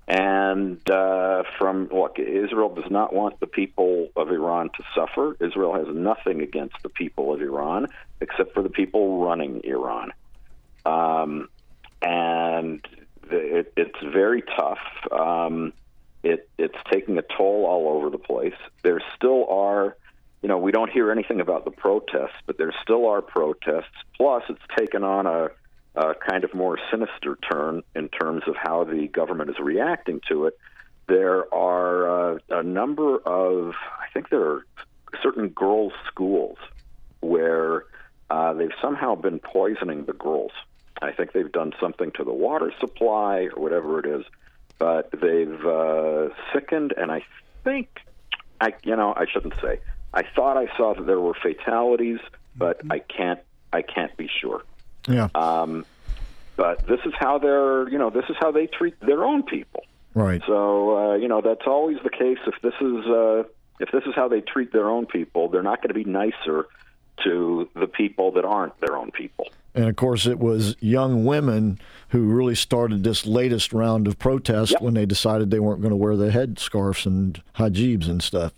[SPEAKER 10] And uh, from look, Israel does not want the people of Iran to suffer. Israel has nothing against the people of Iran, except for the people running Iran. Um, and it, it's very tough. Um, it, it's taking a toll all over the place. There still are, you know, we don't hear anything about the protests, but there still are protests. Plus, it's taken on a uh, kind of more sinister turn in terms of how the government is reacting to it. There are uh, a number of, I think there are certain girls' schools where uh, they've somehow been poisoning the girls. I think they've done something to the water supply or whatever it is, but they've uh, sickened, and I think, I you know, I shouldn't say. I thought I saw that there were fatalities, but I can't, I can't be sure.
[SPEAKER 2] Yeah.
[SPEAKER 10] Um, but this is how they're, you know, this is how they treat their own people.
[SPEAKER 2] Right.
[SPEAKER 10] So, uh, you know, that's always the case. If this is, uh, if this is how they treat their own people, they're not going to be nicer to the people that aren't their own people.
[SPEAKER 13] And of course, it was young women who really started this latest round of protest
[SPEAKER 10] Yep.
[SPEAKER 13] when they decided they weren't going to wear the headscarves and hijabs and stuff.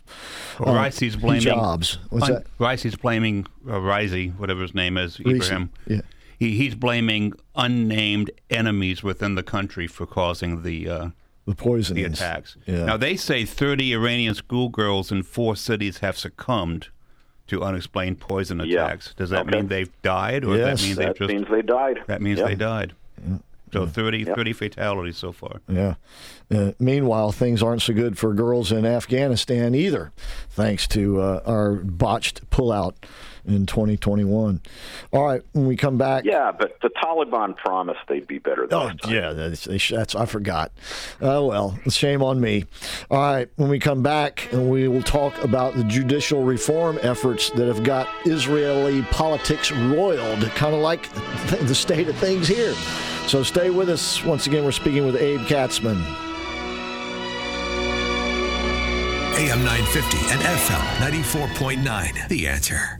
[SPEAKER 3] Well,
[SPEAKER 13] Uh,
[SPEAKER 3] Raisi's blaming
[SPEAKER 13] hijabs. What's
[SPEAKER 3] un-
[SPEAKER 13] that?
[SPEAKER 3] Raisi's blaming uh, Risey, whatever his name is, Ibrahim.
[SPEAKER 13] yeah.
[SPEAKER 3] He, he's blaming unnamed enemies within the country for causing the uh,
[SPEAKER 13] The poisoning.
[SPEAKER 3] the attacks.
[SPEAKER 13] Yeah.
[SPEAKER 3] Now they say 30 Iranian schoolgirls in four cities have succumbed to unexplained poison
[SPEAKER 10] Yeah.
[SPEAKER 3] attacks. Does that
[SPEAKER 10] Okay.
[SPEAKER 3] mean they've died, or
[SPEAKER 13] Yes.
[SPEAKER 3] that mean they
[SPEAKER 10] That
[SPEAKER 3] just
[SPEAKER 10] means they died.
[SPEAKER 3] that means
[SPEAKER 10] Yeah.
[SPEAKER 3] they died? So 30, 30 fatalities so far.
[SPEAKER 13] Yeah. Uh, meanwhile, things aren't so good for girls in Afghanistan either, thanks to uh, our botched pullout in 2021. All right, when we come back.
[SPEAKER 10] Yeah, but the Taliban promised they'd be better. This
[SPEAKER 13] Oh
[SPEAKER 10] time.
[SPEAKER 13] yeah, that's, that's I forgot. Oh well, shame on me. All right, when we come back, and we will talk about the judicial reform efforts that have got Israeli politics roiled, kind of like the state of things here. So stay with us. Once again, we're speaking with Abe Katzman.
[SPEAKER 5] AM 950 and FM 94.9. The answer.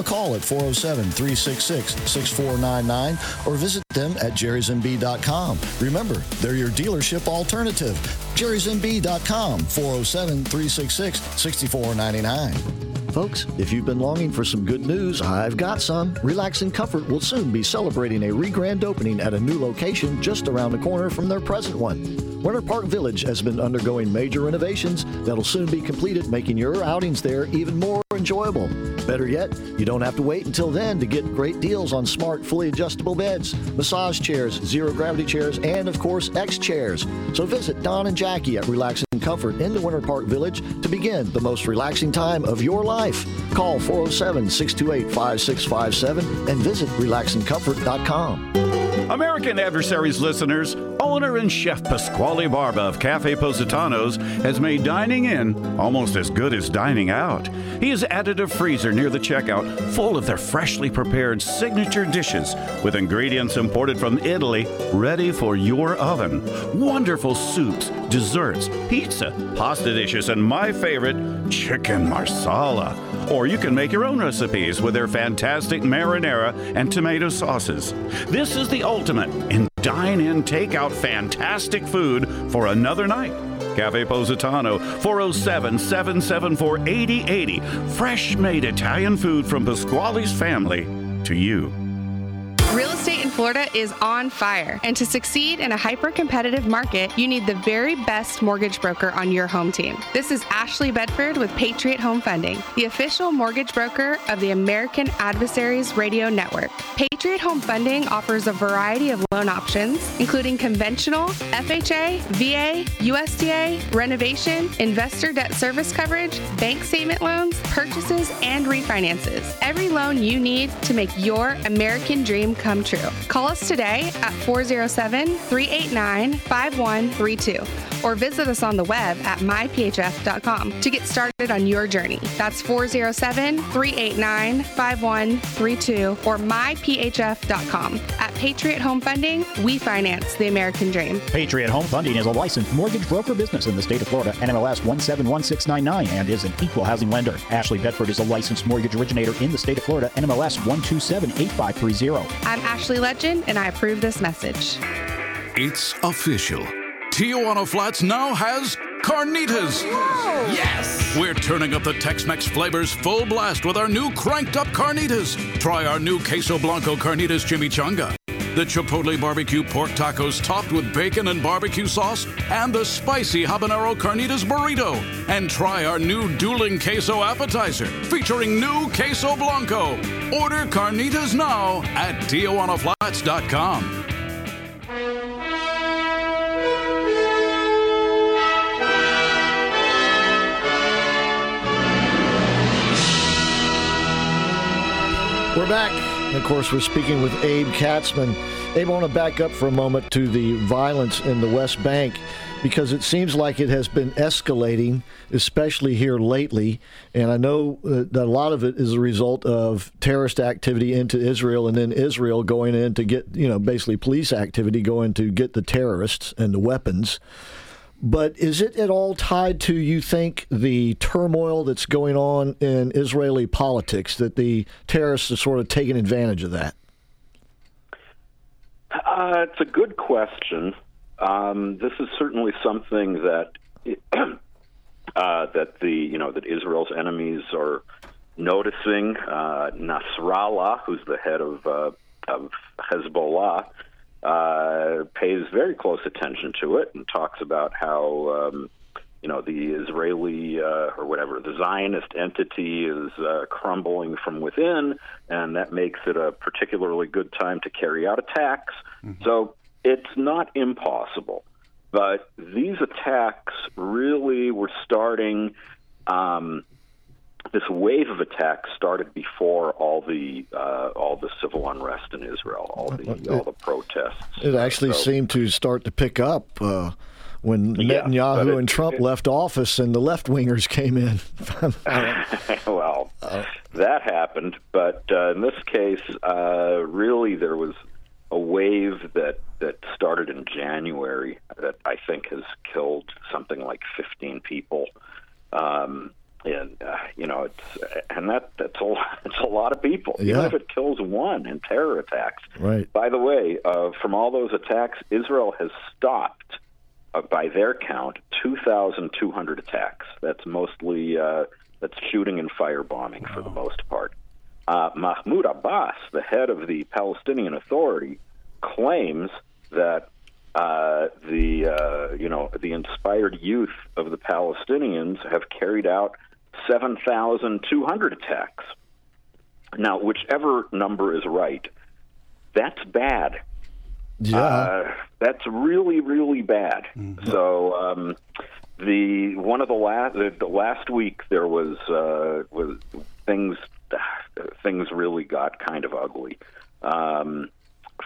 [SPEAKER 2] a call at 407 366 6499 or visit them at jerrysmb.com. Remember, they're your dealership alternative. jerrysmb.com 407 366 6499. Folks, if you've been longing for some good news, I've got some. Relax and Comfort will soon be celebrating a re-grand opening at a new location just around the corner from their present one. Winter Park Village has been undergoing major renovations that'll soon be completed, making your outings there even more enjoyable. Better yet, you don't have to wait until then to get great deals on smart, fully adjustable beds, massage chairs, zero gravity chairs, and of course, X chairs. So visit Don and Jackie at Relax and Comfort in the Winter Park Village to begin the most relaxing time of your life. Call 407 628 5657 and visit relaxandcomfort.com.
[SPEAKER 14] American Adversaries listeners, owner and chef Pasquale Barba of Cafe Positanos has made dining in almost as good as dining out. He has added a freezer near the checkout full of their freshly prepared signature dishes with ingredients imported from Italy ready for your oven. Wonderful soups, desserts, pizza, pasta dishes, and my favorite, chicken marsala. Or you can make your own recipes with their fantastic marinara and tomato sauces. This is the ultimate in dine in takeout fantastic food for another night. Cafe Positano, 407 774 8080. Fresh made Italian food from Pasquale's family to you.
[SPEAKER 15] Real estate in Florida is on fire, and to succeed in a hyper competitive market, you need the very best mortgage broker on your home team. This is Ashley Bedford with Patriot Home Funding, the official mortgage broker of the American Adversaries Radio Network. Patriot Home Funding offers a variety of loan options, including conventional, FHA, VA, USDA, renovation, investor debt service coverage, bank statement loans, purchases, and refinances. Every loan you need to make your American dream come true. Call us today at 407 389 5132 or visit us on the web at myphf.com to get started on your journey. That's 407 389 5132 or myphf.com. At Patriot Home Funding, we finance the American dream.
[SPEAKER 16] Patriot Home Funding is a licensed mortgage broker business in the state of Florida, NMLS 171699, and is an equal housing lender. Ashley Bedford is a licensed mortgage originator in the state of Florida, NMLS 1278530.
[SPEAKER 15] I'm Ashley Legend, and I approve this message.
[SPEAKER 7] It's official. Tijuana Flats now has carnitas. Yes! We're turning up the Tex Mex flavors full blast with our new cranked up carnitas. Try our new Queso Blanco Carnitas Chimichanga. The Chipotle barbecue pork tacos topped with bacon and barbecue sauce, and the spicy habanero carnitas burrito. And try our new dueling queso appetizer featuring new Queso Blanco. Order carnitas now at TijuanaFlats.com.
[SPEAKER 2] We're back. And of course, we're speaking with Abe Katzman. Abe, I want to back up for a moment to the violence in the West Bank because it seems like it has been escalating, especially here lately. And I know uh, that a lot of it is a result of terrorist activity into Israel and then Israel going in to get, you know, basically police activity going to get the terrorists and the weapons. But is it at all tied to, you think, the turmoil that's going on in Israeli politics, that the terrorists are sort of taking advantage of that?
[SPEAKER 10] Uh, it's a good question. Um, this is certainly something that uh, that the you know that Israel's enemies are noticing. Uh, Nasrallah, who's the head of uh, of Hezbollah, uh, pays very close attention to it and talks about how um, you know the Israeli uh, or whatever the Zionist entity is uh, crumbling from within, and that makes it a particularly good time to carry out attacks. Mm-hmm. So it's not impossible, but these attacks really were starting. Um, this wave of attacks started before all the uh, all the civil unrest in Israel, all the it, all the protests.
[SPEAKER 2] It actually so, seemed to start to pick up uh, when yeah, Netanyahu it, and Trump it, left office and the left wingers came in.
[SPEAKER 10] well, uh, that happened, but uh, in this case, uh, really there was a wave that that started in January that I think has killed something like 15 people. Um, and uh, you know it's and that that's a it's a lot of people.
[SPEAKER 2] Yeah.
[SPEAKER 10] even if it kills one in terror attacks.
[SPEAKER 2] Right.
[SPEAKER 10] By the way uh, from all those attacks israel has stopped uh, by their count 2200 attacks. That's mostly uh, that's shooting and firebombing wow. for the most part. Uh, mahmoud abbas the head of the palestinian authority claims that uh, the uh, you know the inspired youth of the Palestinians have carried out 7,200 attacks. Now, whichever number is right, that's bad.
[SPEAKER 2] Yeah, uh,
[SPEAKER 10] that's really really bad. Mm-hmm. So um, the one of the last the, the last week there was uh, was things things really got kind of ugly. Um,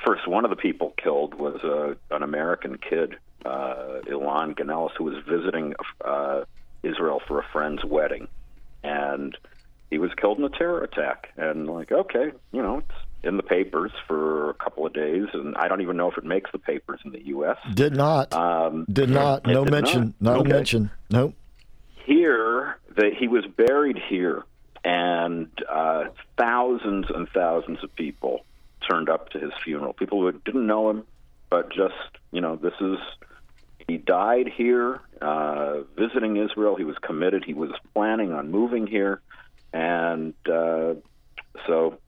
[SPEAKER 10] first, one of the people killed was a, an American kid, uh, Elan Ganeles, who was visiting uh, Israel for a friend's wedding, and he was killed in a terror attack. And like, okay, you know, it's in the papers for a couple of days, and I don't even know if it makes the papers in the U.S.
[SPEAKER 2] Did not. Um, did not. No
[SPEAKER 10] did
[SPEAKER 2] mention. Not, not okay. mention. Nope.
[SPEAKER 10] Here, that he was buried here, and uh, thousands and thousands of people turned up to his funeral. People who didn't know him, but just you know, this is he died here, uh, visiting Israel. He was committed. He was planning on moving here, and uh, so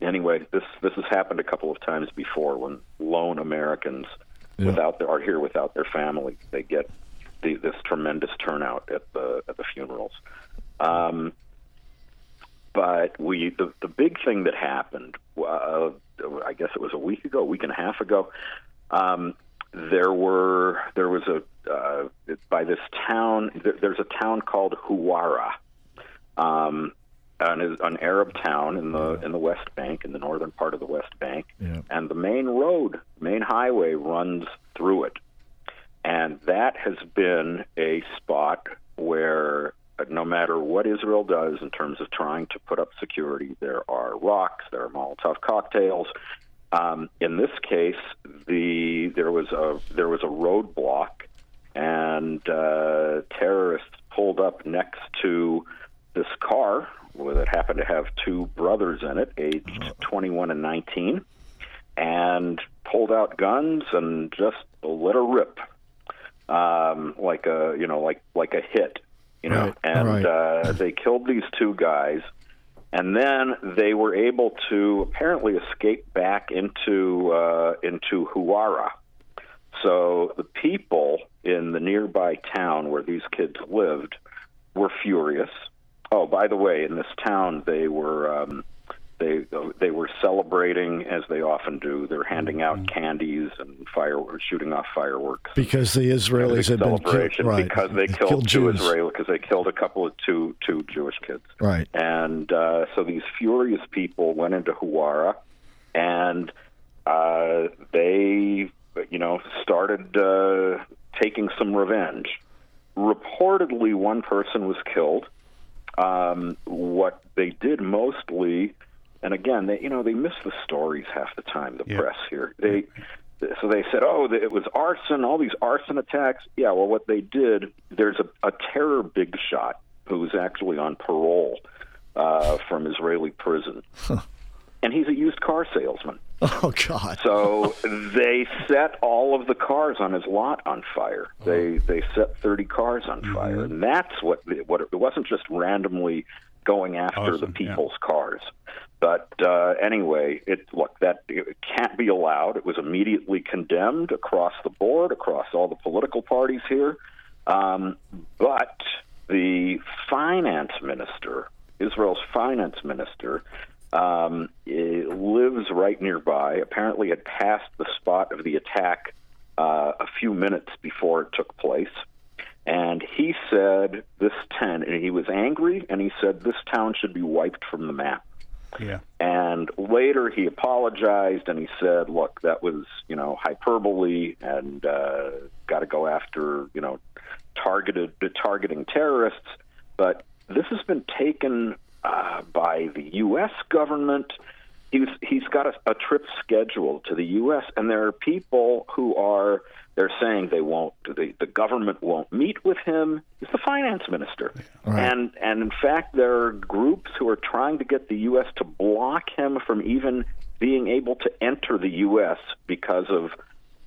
[SPEAKER 10] anyway, this this has happened a couple of times before when lone Americans yeah. without their, are here without their family. They get the, this tremendous turnout at the at the funerals. Um, but we the the big thing that happened, uh, I guess it was a week ago, a week and a half ago. Um, there were there was a uh, by this town. there's a town called Huwara, um, an, an Arab town in the in the West Bank, in the northern part of the West Bank,
[SPEAKER 2] yeah.
[SPEAKER 10] and the main road, main highway runs through it, and that has been a spot where no matter what Israel does in terms of trying to put up security, there are rocks, there are Molotov cocktails, um, in this case, the there was a there was a roadblock, and uh, terrorists pulled up next to this car that happened to have two brothers in it, aged uh-huh. 21 and 19, and pulled out guns and just let her rip, um, like a you know like like a hit, you know,
[SPEAKER 2] right.
[SPEAKER 10] and
[SPEAKER 2] right.
[SPEAKER 10] uh, they killed these two guys and then they were able to apparently escape back into uh, into Huwara. So the people in the nearby town where these kids lived were furious. Oh, by the way, in this town they were um, They they were celebrating as they often do. They're handing out candies and fireworks, shooting off fireworks.
[SPEAKER 2] Because the Israelis had been killed, right?
[SPEAKER 10] because they killed,
[SPEAKER 2] killed
[SPEAKER 10] two
[SPEAKER 2] Jews.
[SPEAKER 10] Israeli because they killed a couple of two two Jewish kids.
[SPEAKER 2] Right.
[SPEAKER 10] And uh, so these furious people went into Huwara, and uh, they, you know, started uh, taking some revenge. Reportedly, one person was killed. Um, what they did mostly, and again, they, you know, they miss the stories half the time. The
[SPEAKER 3] Yeah.
[SPEAKER 10] press here, they. So they said, "Oh, it was arson. All these arson attacks." Yeah, well, what they did, there's a, a terror big shot who's actually on parole uh, from Israeli prison, and he's a used car salesman.
[SPEAKER 2] Oh God!
[SPEAKER 10] So they set all of the cars on his lot on fire. They they set 30 cars on fire, and that's what what it wasn't just randomly going after the
[SPEAKER 3] Awesome, yeah.
[SPEAKER 10] people's cars. But uh, anyway, it look that it can't be allowed. It was immediately condemned across the board, across all the political parties here. Um, but the finance minister, Israel's finance minister, um, eh, lives right nearby. Apparently, had passed the spot of the attack uh, a few minutes before it took place. And he said this town, and he was angry, and he said this town should be wiped from the map.
[SPEAKER 3] Yeah.
[SPEAKER 10] And later he apologized and he said, "Look, that was you know hyperbole, and uh, got to go after you know targeted targeting terrorists." But this has been taken uh, by the U.S. government. He's he's got a, a trip scheduled to the U.S. and there are people who are they're saying they won't the, the government won't meet with him. He's the finance minister, and and in fact there are groups who are trying to get the U.S. to block him from even being able to enter the U.S. because of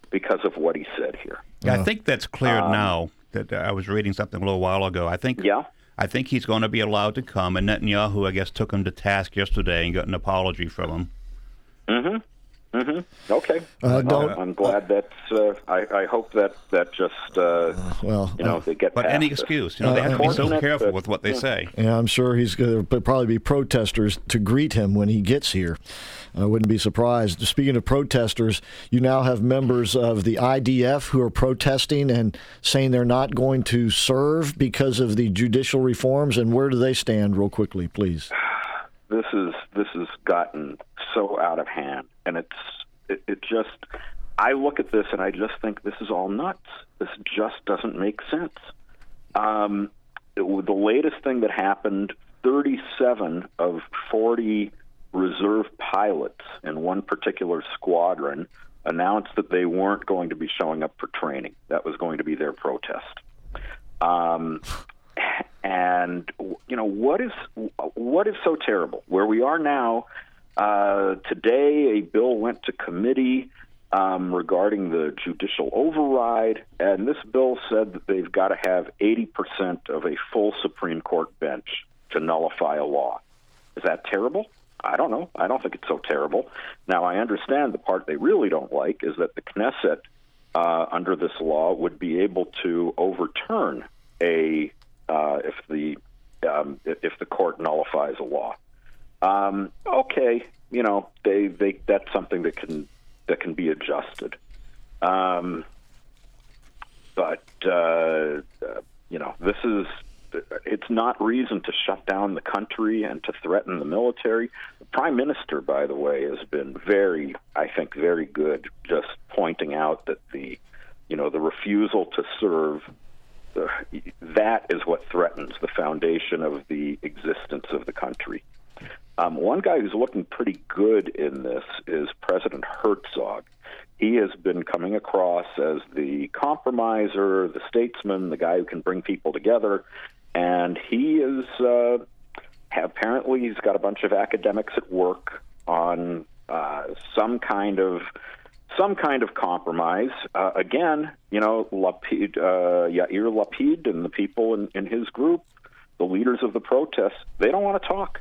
[SPEAKER 10] because of what he said here.
[SPEAKER 3] Yeah, I think that's cleared
[SPEAKER 10] Um,
[SPEAKER 3] now. That uh, I was reading something a little while ago. I think.
[SPEAKER 10] Yeah.
[SPEAKER 3] I think he's going to be allowed to come, and Netanyahu, I guess, took him to task yesterday and got an apology from him.
[SPEAKER 10] Mm-hmm. Mm-hmm. Okay.
[SPEAKER 2] Uh, don't-
[SPEAKER 10] I'm glad that's. Uh, I, I hope that that just. Uh,
[SPEAKER 2] well,
[SPEAKER 10] you know, they get.
[SPEAKER 3] But any
[SPEAKER 10] it.
[SPEAKER 3] excuse, you know, they have to be so careful
[SPEAKER 10] but-
[SPEAKER 3] with what they
[SPEAKER 10] yeah.
[SPEAKER 3] say.
[SPEAKER 2] Yeah, I'm sure he's going to probably be protesters to greet him when he gets here. I wouldn't be surprised. Speaking of protesters, you now have members of the IDF who are protesting and saying they're not going to serve because of the judicial reforms. And where do they stand, real quickly, please?
[SPEAKER 10] this is this has gotten so out of hand and it's it, it just i look at this and i just think this is all nuts. This just doesn't make sense. Um, it- the latest thing that happened 37 of 40 reserve pilots in one particular squadron announced that they weren't going to be showing up for training. That was going to be their protest. Um, and you know what is what is so terrible? Where we are now, uh, today a bill went to committee um, regarding the judicial override, and this bill said that they've got to have 80% of a full Supreme Court bench to nullify a law. Is that terrible? I don't know. I don't think it's so terrible. Now, I understand the part they really don't like is that the Knesset, uh, under this law, would be able to overturn a uh, if the um, if the court nullifies a law. Um, okay, you know they, they that's something that can that can be adjusted. Um, but uh, you know this is it's not reason to shut down the country and to threaten the military. The prime minister, by the way, has been very, I think, very good, just pointing out that the, you know, the refusal to serve, that is what threatens the foundation of the existence of the country. Um, one guy who's looking pretty good in this is President Herzog. He has been coming across as the compromiser, the statesman, the guy who can bring people together, and he is uh, apparently he's got a bunch of academics at work on uh, some kind of some kind of compromise. Uh, again, you know, Lapid, uh, Yair Lapid and the people in, in his group, the leaders of the protests, they don't want to talk.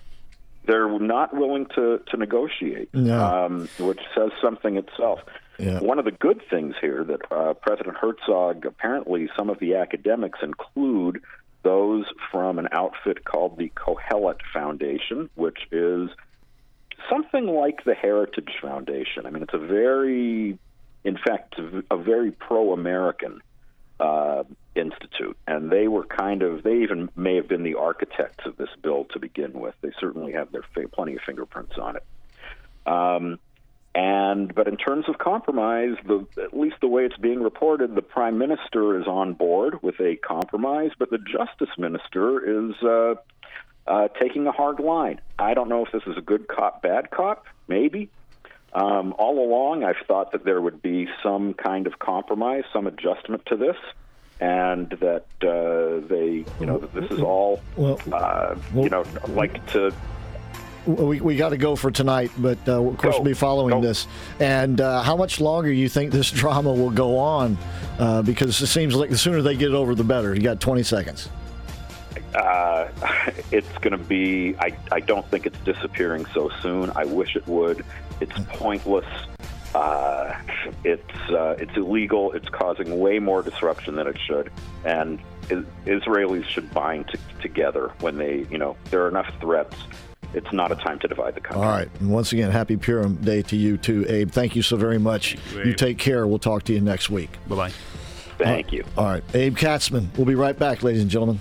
[SPEAKER 10] They're not willing to, to negotiate,
[SPEAKER 2] No.
[SPEAKER 10] um, which says something itself.
[SPEAKER 2] Yeah.
[SPEAKER 10] One of the good things here that uh, President Herzog, apparently, some of the academics include those from an outfit called the Kohelet Foundation, which is something like the Heritage Foundation. I mean, it's a very, in fact, a very pro-American uh, institute, and they were kind of they even may have been the architects of this bill to begin with. They certainly have their plenty of fingerprints on it. Um, and but in terms of compromise, the, at least the way it's being reported, the prime minister is on board with a compromise, but the justice minister is uh, uh, taking a hard line. I don't know if this is a good cop, bad cop. Maybe. Um, all along, I've thought that there would be some kind of compromise, some adjustment to this, and that uh, they, you know, that this is all, uh, you know, like to
[SPEAKER 2] we, we got to go for tonight, but uh, of course we'll be following this. And uh, how much longer you think this drama will go on? Uh, because it seems like the sooner they get over, the better. You got 20 seconds.
[SPEAKER 10] Uh, it's going to be. I, I don't think it's disappearing so soon. I wish it would. It's pointless. Uh, it's uh, it's illegal. It's causing way more disruption than it should, and Israelis should bind t- together when they, you know, there are enough threats it's not a time to divide the country.
[SPEAKER 2] All right. And once again, happy Purim Day to you too, Abe. Thank you so very much. You, you, take care. We'll talk to you next week.
[SPEAKER 3] Bye bye.
[SPEAKER 10] Thank
[SPEAKER 2] uh,
[SPEAKER 10] you.
[SPEAKER 2] All right. Abe Katzman. We'll be right back, ladies and gentlemen.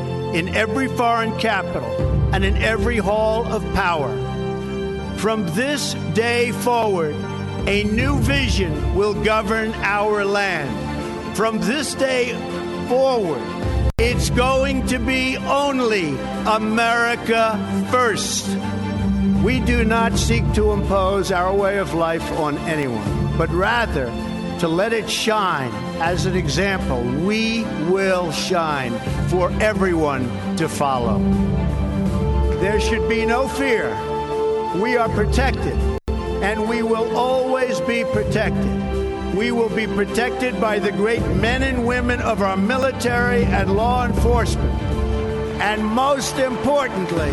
[SPEAKER 1] in every foreign capital, and in every hall of power. From this day forward, a new vision will govern our land. From this day forward, it's going to be only America first. We do not seek to impose our way of life on anyone, but rather to let it shine as an example. We will shine for everyone to follow. There should be no fear. We are protected, and we will always be protected. We will be protected by the great men and women of our military and law enforcement. And most importantly,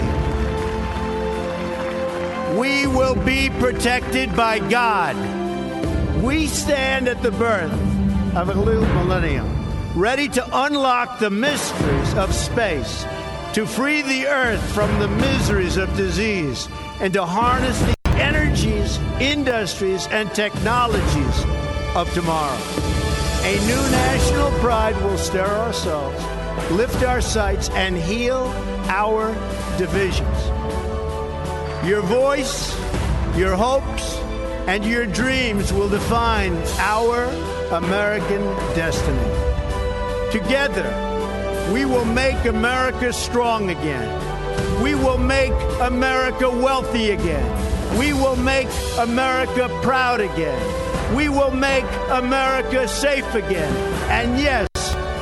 [SPEAKER 1] we will be protected by God. We stand at the birth of a new millennium, ready to unlock the mysteries of space, to free the earth from the miseries of disease, and to harness the energies, industries, and technologies of tomorrow. A new national pride will stir ourselves, lift our sights, and heal our divisions. Your voice, your hopes, and your dreams will define our American destiny. Together, we will make America strong again. We will make America wealthy again. We will make America proud again. We will make America safe again. And yes,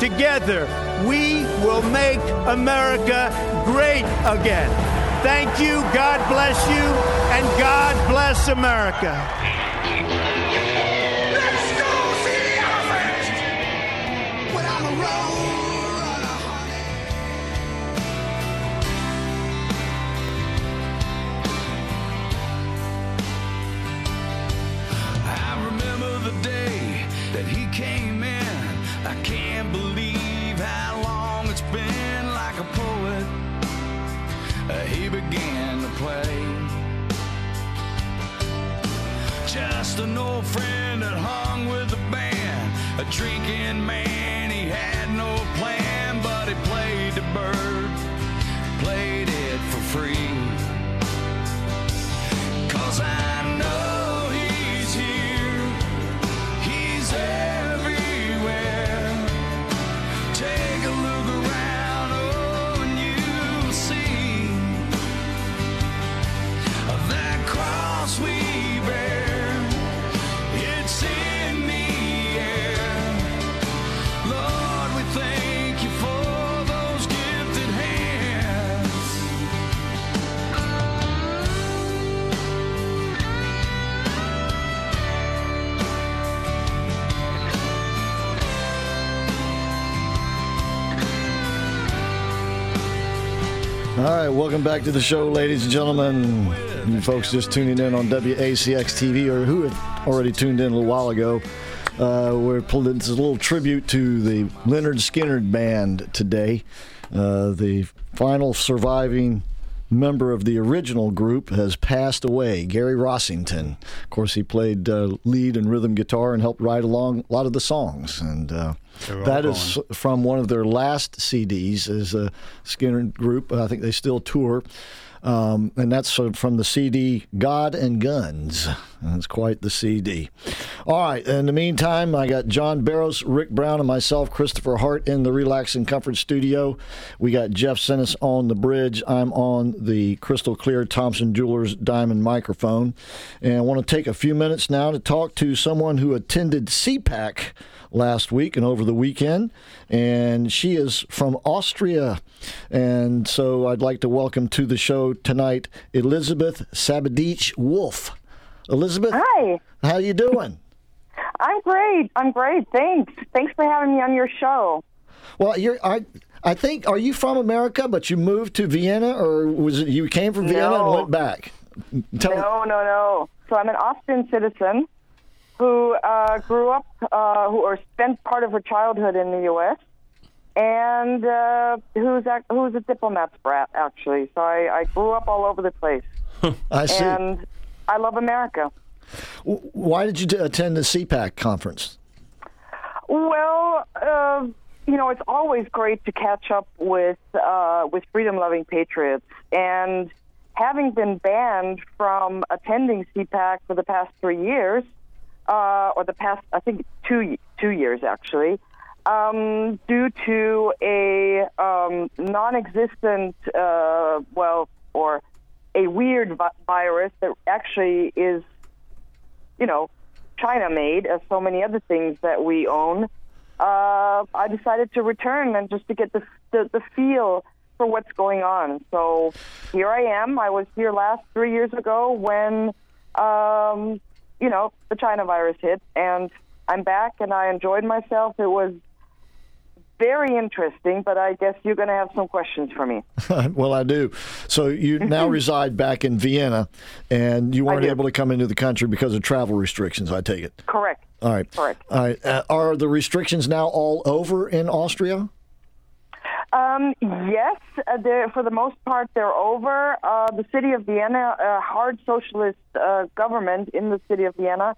[SPEAKER 1] together, we will make America great again. Thank you. God bless you. And God bless America.
[SPEAKER 2] Welcome back to the show, ladies and gentlemen. You folks just tuning in on WACX TV or who had already tuned in a little while ago. Uh, we're pulling this is a little tribute to the Lynyrd Skynyrd band today. Uh, the final surviving member of the original group has passed away, Gary Rossington. Of course, he played uh, lead and rhythm guitar and helped write along a lot of the songs. And that is from one of their last CDs as a Skynyrd group. I think they still tour. Um, and that's from the CD God and Guns. It's quite the CD. All right. In the meantime, I got John Barrows, Rick Brown, and myself, Christopher Hart, in the Relax and Comfort studio. We got Jeff Sinnis on the bridge. I'm on the crystal clear Thompson Jewelers diamond microphone. And I want to take a few minutes now to talk to someone who attended CPAC last week and over the weekend. And she is from Austria. And so I'd like to welcome to the show tonight Elizabeth Sabadich Wolf. Elisabeth,
[SPEAKER 17] hi.
[SPEAKER 2] How you doing?
[SPEAKER 17] I'm great. I'm great. Thanks. Thanks for having me on your show.
[SPEAKER 2] Well, you're I I think are you from America but you moved to Vienna or was it you came from Vienna and went back? Tell
[SPEAKER 17] no, no, no. So I'm an Austrian citizen who uh, grew up, uh, who or spent part of her childhood in the U.S. and uh, who's ac- who's a diplomat's brat actually. So I, I grew up all over the place.
[SPEAKER 2] I see.
[SPEAKER 17] And I love America.
[SPEAKER 2] W- Why did you t- attend the CPAC conference?
[SPEAKER 17] Well, uh, you know, it's always great to catch up with uh, with freedom-loving patriots, and having been banned from attending CPAC for the past three years, uh, or the past, I think two two years actually, um, due to a um, non-existent, uh, well, or a weird vi- virus that actually is you know, China made, as so many other things that we own, uh, I decided to return and just to get the, the the feel for what's going on. So here I am. I was here last three years ago when, um, you know, the China virus hit, and I'm back and I enjoyed myself. It was very interesting, but I guess you're going to have some questions for me.
[SPEAKER 2] well, I do. So you now reside back in Vienna, and you weren't able to come into the country because of travel restrictions. I take it.
[SPEAKER 17] Correct.
[SPEAKER 2] All right.
[SPEAKER 17] Correct.
[SPEAKER 2] All right. Uh, are the restrictions now all over in Austria?
[SPEAKER 17] Um, yes, uh, for the most part, they're over. Uh, the city of Vienna, a hard socialist uh, government in the city of Vienna,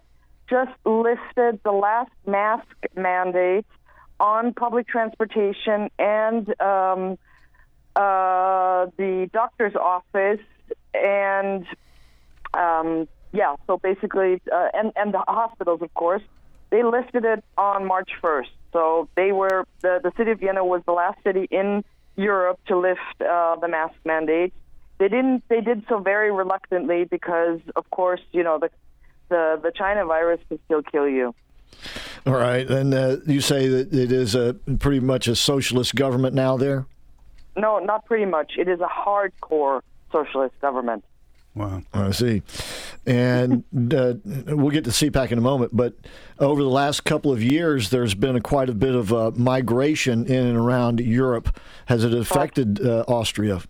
[SPEAKER 17] just lifted the last mask mandate on public transportation and um, uh, the doctor's office, and um, yeah, so basically, uh, and and the hospitals, of course, they lifted it on March 1st. So they were the the city of Vienna was the last city in Europe to lift uh, the mask mandate. They didn't. They did so very reluctantly because, of course, you know the the the China virus can still kill you.
[SPEAKER 2] All right. And uh, you say that it is a pretty much a socialist government now there?
[SPEAKER 17] No, not pretty much. It is a hardcore socialist government.
[SPEAKER 14] Wow.
[SPEAKER 2] I see. And uh, we'll get to CPAC in a moment, but over the last couple of years, there's been a, quite a bit of uh, migration in and around Europe. Has it affected uh, Austria?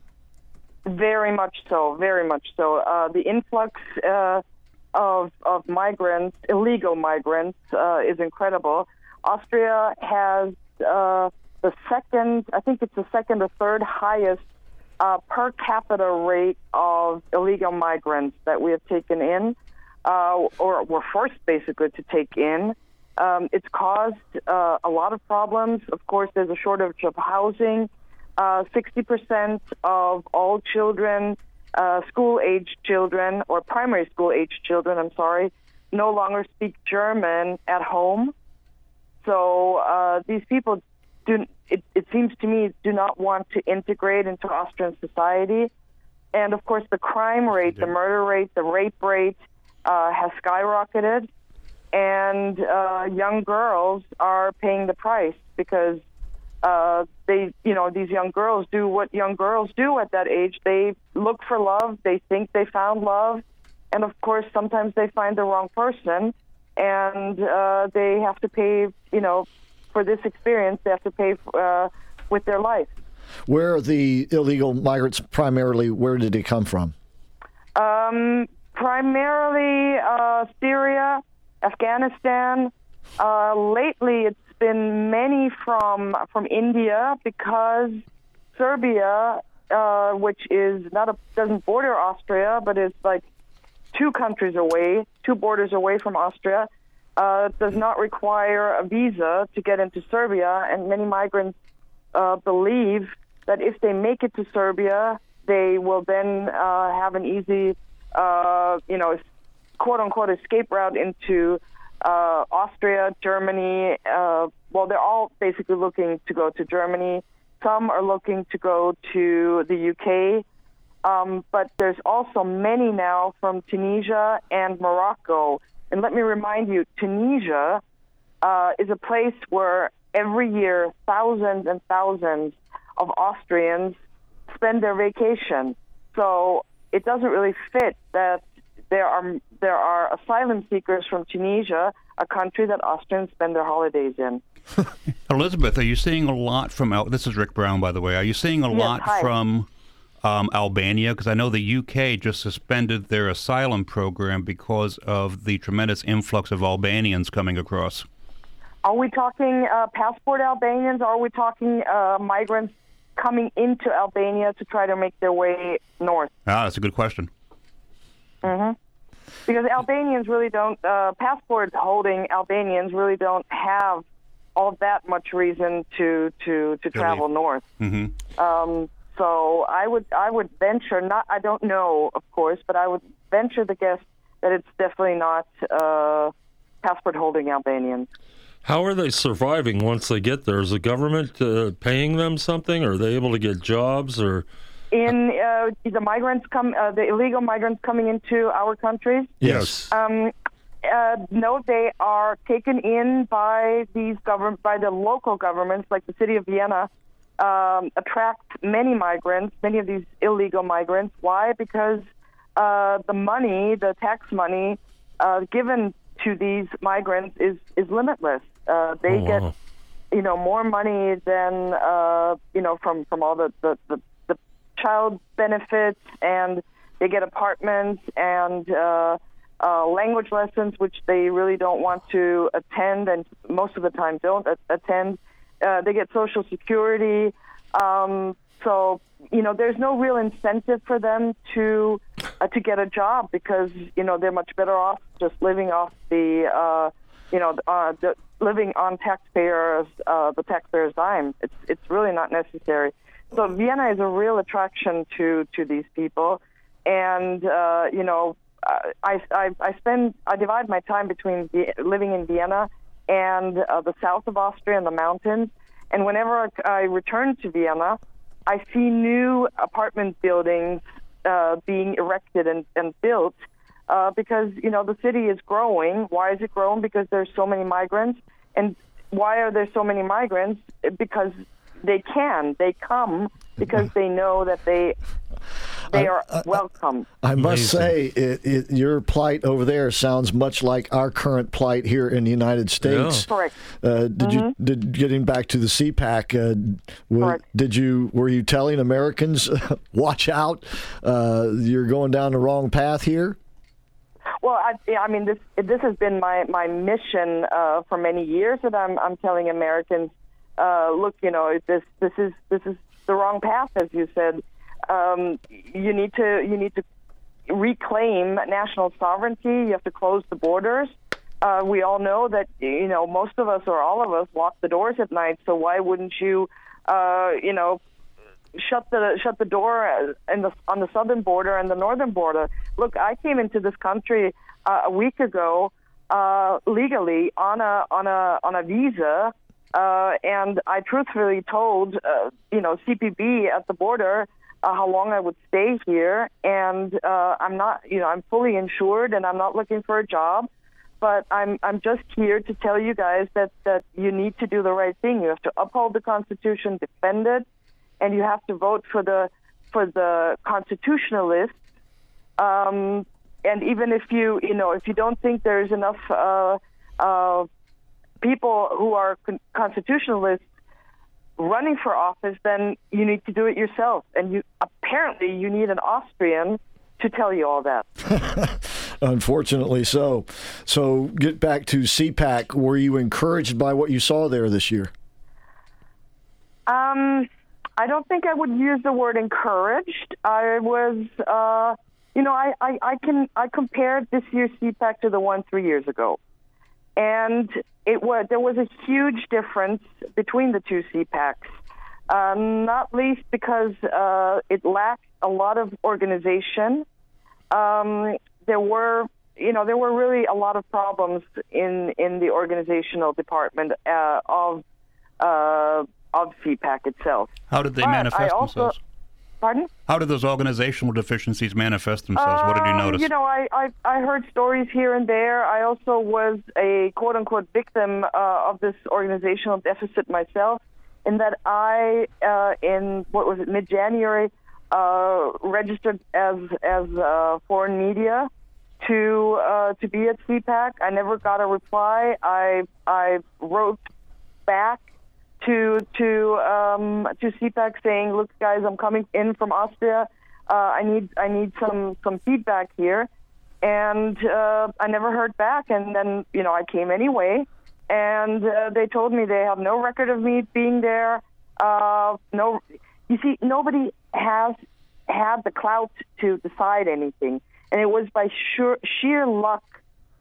[SPEAKER 17] Very much so. Very much so. Uh, the influx uh, of of migrants, illegal migrants, uh, is incredible. Austria has uh, the second, I think it's the second or third highest uh, per capita rate of illegal migrants that we have taken in, uh, or were forced basically to take in. Um, it's caused uh, a lot of problems. Of course, there's a shortage of housing. Uh, 60% of all children, uh, school age children, or primary school age children, I'm sorry, no longer speak German at home. So uh, these people do, it, it seems to me, do not want to integrate into Austrian society. And of course, the crime rate, the murder rate, the rape rate uh, has skyrocketed. And uh, young girls are paying the price because uh, they, you know, these young girls do what young girls do at that age. They look for love. They think they found love, and of course, sometimes they find the wrong person, and uh, they have to pay. You know, for this experience, they have to pay uh, with their life.
[SPEAKER 2] Where are the illegal migrants primarily? Where did they come from?
[SPEAKER 17] Um, primarily uh, Syria, Afghanistan. Uh, lately, it's been many from from India because Serbia, uh, which is not a doesn't border Austria, but is like two countries away, two borders away from Austria, uh, does not require a visa to get into Serbia, and many migrants uh, believe that if they make it to Serbia, they will then uh, have an easy, uh, you know, quote unquote escape route into uh, Austria, Germany. Uh, well, they're all basically looking to go to Germany. Some are looking to go to the UK. Um, but there's also many now from Tunisia and Morocco. And let me remind you, Tunisia uh, is a place where every year thousands and thousands of Austrians spend their vacation. So it doesn't really fit that there are there are asylum seekers from Tunisia, a country that Austrians spend their holidays in.
[SPEAKER 3] Elisabeth, are you seeing a lot from? This is Rick Brown, by the way. Are you seeing a
[SPEAKER 17] Yes,
[SPEAKER 3] lot
[SPEAKER 17] hi.
[SPEAKER 3] from um, Albania? Because I know the UK just suspended their asylum program because of the tremendous influx of Albanians coming across.
[SPEAKER 17] Are we talking uh, passport Albanians? Or are we talking uh, migrants coming into Albania to try to make their way north?
[SPEAKER 3] Ah, that's a good question.
[SPEAKER 17] hmm Because Albanians really don't, uh, passport holding Albanians really don't have all that much reason to to to travel north.
[SPEAKER 3] hmm
[SPEAKER 17] Um, so I would I would venture not I don't know of course, but I would venture the guess that it's definitely not uh, passport holding Albanians.
[SPEAKER 4] How are they surviving once they get there? Is the government uh, paying them something? Are they able to get jobs or?
[SPEAKER 17] In uh, the migrants come, uh, the illegal migrants coming into our countries.
[SPEAKER 4] Yes.
[SPEAKER 17] Um, uh, no, they are taken in by these government, by the local governments, like the city of Vienna, um, attract many migrants, many of these illegal migrants. Why? Because uh, the money, the tax money uh, given to these migrants is is limitless. Uh, they
[SPEAKER 4] Oh,
[SPEAKER 17] get
[SPEAKER 4] wow.
[SPEAKER 17] you know more money than uh, you know from from all the the, the the child benefits and they get apartments and uh, uh, language lessons which they really don't want to attend and most of the time don't a- attend. Uh, they get social security. Um, so you know there's no real incentive for them to uh, to get a job because you know they're much better off just living off the uh, you know uh, the, living on taxpayers uh, the taxpayers dime. It's it's really not necessary. So Vienna is a real attraction to to these people, and uh, you know I, I I spend I divide my time between living in Vienna and uh, the south of Austria and the mountains. And whenever I, I return to Vienna, I see new apartment buildings uh, being erected and, and built uh, because you know the city is growing. Why is it growing? Because there's so many migrants. And why are there so many migrants? Because they can. They come because they know that they they are welcome.
[SPEAKER 2] I must say, it, it, your plight over there sounds much like our current plight here in the United States.
[SPEAKER 17] Correct.
[SPEAKER 2] Uh, did you
[SPEAKER 17] Mhm.
[SPEAKER 2] did getting back to the CPAC? Uh, w-
[SPEAKER 17] Correct.
[SPEAKER 2] did you were you telling Americans, watch out, uh, you're going down the wrong path here?
[SPEAKER 17] Well, I, I mean, this this has been my my mission uh, for many years that I'm I'm telling Americans, uh, look, you know, this this is this is the wrong path, as you said. Um, you need to you need to reclaim national sovereignty. You have to close the borders. Uh, we all know that you know most of us or all of us lock the doors at night. So why wouldn't you, uh, you know, shut the shut the door in the on the southern border and the northern border. Look, I came into this country uh, a week ago uh, legally on a on a on a visa, uh, and I truthfully told uh, you know CPB at the border. Uh, how long I would stay here, and uh, I'm not, you know, I'm fully insured, and I'm not looking for a job but I'm I'm just here to tell you guys that that you need to do the right thing. You have to uphold the Constitution, defend it, and you have to vote for the for the constitutionalists. Um, and even if you you know if you don't think there's enough uh, uh, people who are con- constitutionalists, running for office, then you need to do it yourself. And you apparently you need an Austrian to tell you all that.
[SPEAKER 2] Unfortunately, so. So, get back to CPAC. Were you encouraged by what you saw there this year?
[SPEAKER 17] Um, I don't think I would use the word encouraged. I was, uh, you know, I, I, I can I compared this year's CPAC to the one three years ago, and it was there was a huge difference between the two CPACs. Uh, not least because uh, it lacked a lot of organization. Um, there were, you know, there were really a lot of problems in in the organizational department uh, of uh, of CPAC itself.
[SPEAKER 3] How did they
[SPEAKER 17] But
[SPEAKER 3] manifest
[SPEAKER 17] also,
[SPEAKER 3] themselves?
[SPEAKER 17] Pardon?
[SPEAKER 3] How did those organizational deficiencies manifest themselves? what did you
[SPEAKER 17] Um,
[SPEAKER 3] notice?
[SPEAKER 17] You know, I, I I heard stories here and there. I also was a quote unquote victim uh, of this organizational deficit myself, in that I uh, in what was it mid January uh, registered as as uh, foreign media to uh, to be at CPAC. I never got a reply. I I wrote back to to um, to CPAC saying, "Look, guys, I'm coming in from Austria. Uh, I need I need some some feedback here." And uh, I never heard back. And then you know I came anyway, and uh, they told me they have no record of me being there. Uh, no, you see, nobody has had the clout to decide anything, and it was by sheer sheer luck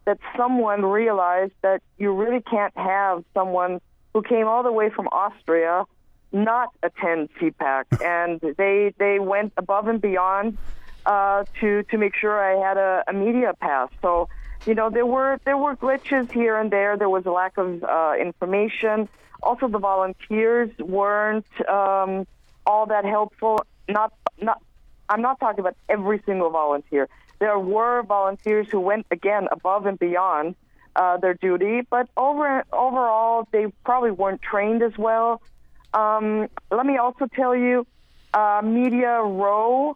[SPEAKER 17] that someone realized that you really can't have someone who came all the way from Austria not attend CPAC, and they they went above and beyond uh, to to make sure I had a, a media pass. So you know there were there were glitches here and there. There was a lack of uh, information. Also, the volunteers weren't um, all that helpful. Not not. I'm not talking about every single volunteer. There were volunteers who went again above and beyond uh, their duty, but over overall they probably weren't trained as well. Um, let me also tell you, uh, Media Row,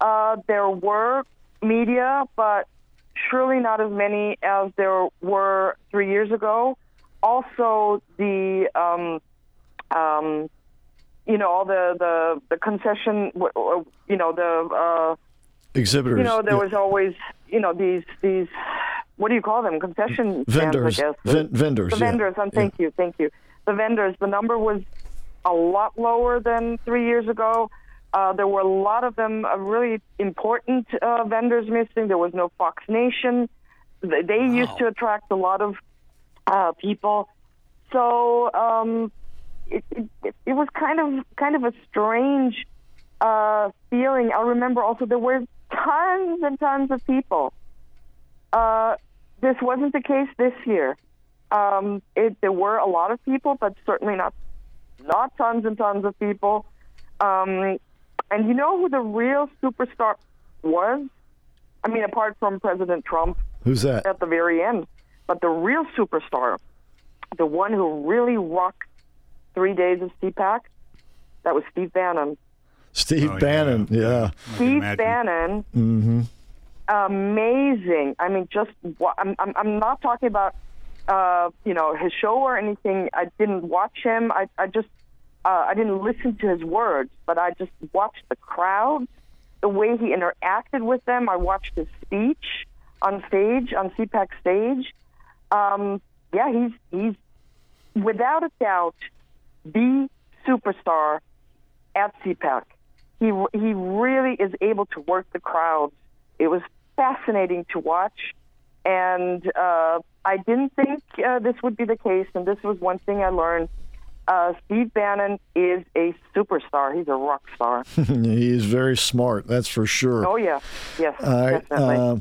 [SPEAKER 17] uh, there were media, but surely not as many as there were three years ago. Also, the um, um, you know all the the the concession, you know the uh,
[SPEAKER 2] Exhibitors.
[SPEAKER 17] you know there
[SPEAKER 2] yeah.
[SPEAKER 17] was always you know these these what do you call them concession
[SPEAKER 2] Vendors.
[SPEAKER 17] stands, I guess.
[SPEAKER 2] Ven- vendors,
[SPEAKER 17] The
[SPEAKER 2] yeah.
[SPEAKER 17] vendors. And thank you, thank you. The vendors. The number was a lot lower than three years ago. Uh, there were a lot of them, uh, really important uh, vendors missing. There was no Fox Nation. They, they used to attract a lot of uh, people. So um, it, it, it was kind of kind of a strange uh, feeling. I remember also there were tons and tons of people. This wasn't the case this year. Um, it, there were a lot of people, but certainly not not tons and tons of people. Um, and you know who the real superstar was? I mean, apart from President Trump
[SPEAKER 2] Who's that?
[SPEAKER 17] at the very end, but the real superstar, the one who really rocked three days of CPAC, that was Steve Bannon.
[SPEAKER 2] Steve Bannon. Yeah.
[SPEAKER 17] Steve Bannon
[SPEAKER 2] Mm-hmm.
[SPEAKER 17] Amazing. I mean, just I'm I'm, I'm not talking about uh, you know his show or anything. I didn't watch him. I I just uh, I didn't listen to his words, but I just watched the crowd, the way he interacted with them. I watched his speech on stage on CPAC stage. Um, yeah, he's he's without a doubt the superstar at CPAC. He he really is able to work the crowds. It was fascinating to watch, and uh, I didn't think uh, this would be the case. And this was one thing I learned. Uh, Steve Bannon is a superstar. He's a rock star.
[SPEAKER 2] he is very smart, that's for sure.
[SPEAKER 17] Oh yeah, yes,
[SPEAKER 2] All right.
[SPEAKER 17] definitely.
[SPEAKER 2] Uh,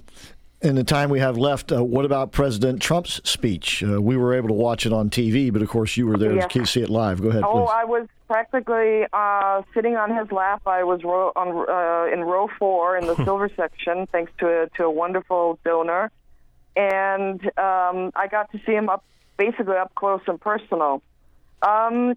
[SPEAKER 2] in the time we have left, uh, what about President Trump's speech? Uh, we were able to watch it on TV, but of course you were there
[SPEAKER 17] Yes.
[SPEAKER 2] to see it live. Go ahead,
[SPEAKER 17] Oh,
[SPEAKER 2] please.
[SPEAKER 17] I was practically uh, sitting on his lap. I was row, on uh, in row four in the silver section, thanks to a, to a wonderful donor, and um, I got to see him up basically up close and personal. Um,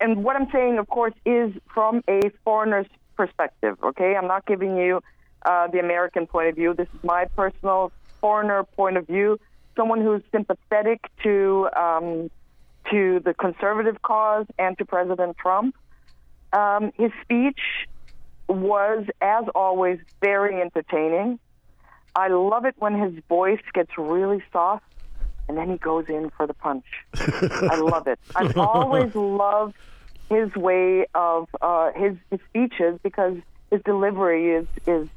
[SPEAKER 17] and what I'm saying, of course, is from a foreigner's perspective. Okay, I'm not giving you uh, the American point of view. This is my personal foreigner point of view. Someone who's sympathetic to um, to the conservative cause and to President Trump. Um, his speech was, as always, very entertaining. I love it when his voice gets really soft and then he goes in for the punch. I love it. I've always loved his way of uh, his, his speeches because his delivery is is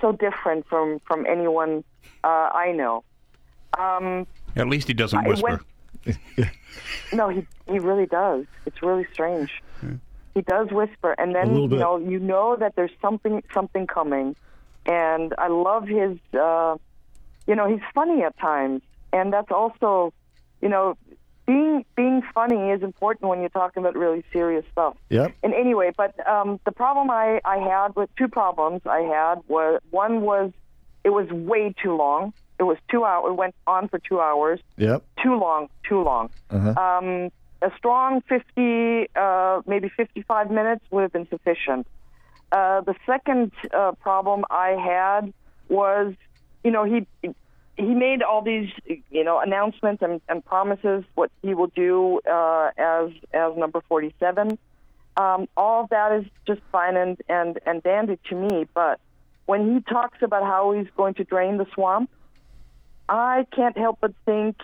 [SPEAKER 17] so different from from anyone uh, I know. Um,
[SPEAKER 3] At least he doesn't whisper.
[SPEAKER 17] went- no, he he really does. It's really strange. He does whisper, and then you know you know that there's something something coming. And I love his. Uh, you know, he's funny at times, and that's also, you know, being being funny is important when you're talking about really serious stuff.
[SPEAKER 2] Yep.
[SPEAKER 17] And anyway, but um, the problem I, I had with two problems I had was one was it was way too long. It was two hours. It went on for two hours.
[SPEAKER 2] Yep.
[SPEAKER 17] Too long. Too long.
[SPEAKER 2] Uh-huh.
[SPEAKER 17] Um, a strong 50, uh, maybe 55 minutes would have been sufficient. Uh, the second uh, problem I had was, you know, he he made all these, you know, announcements and, and promises what he will do uh, as as number 47. Um, all of that is just fine and, and, and dandy to me. But when he talks about how he's going to drain the swamp, I can't help but think,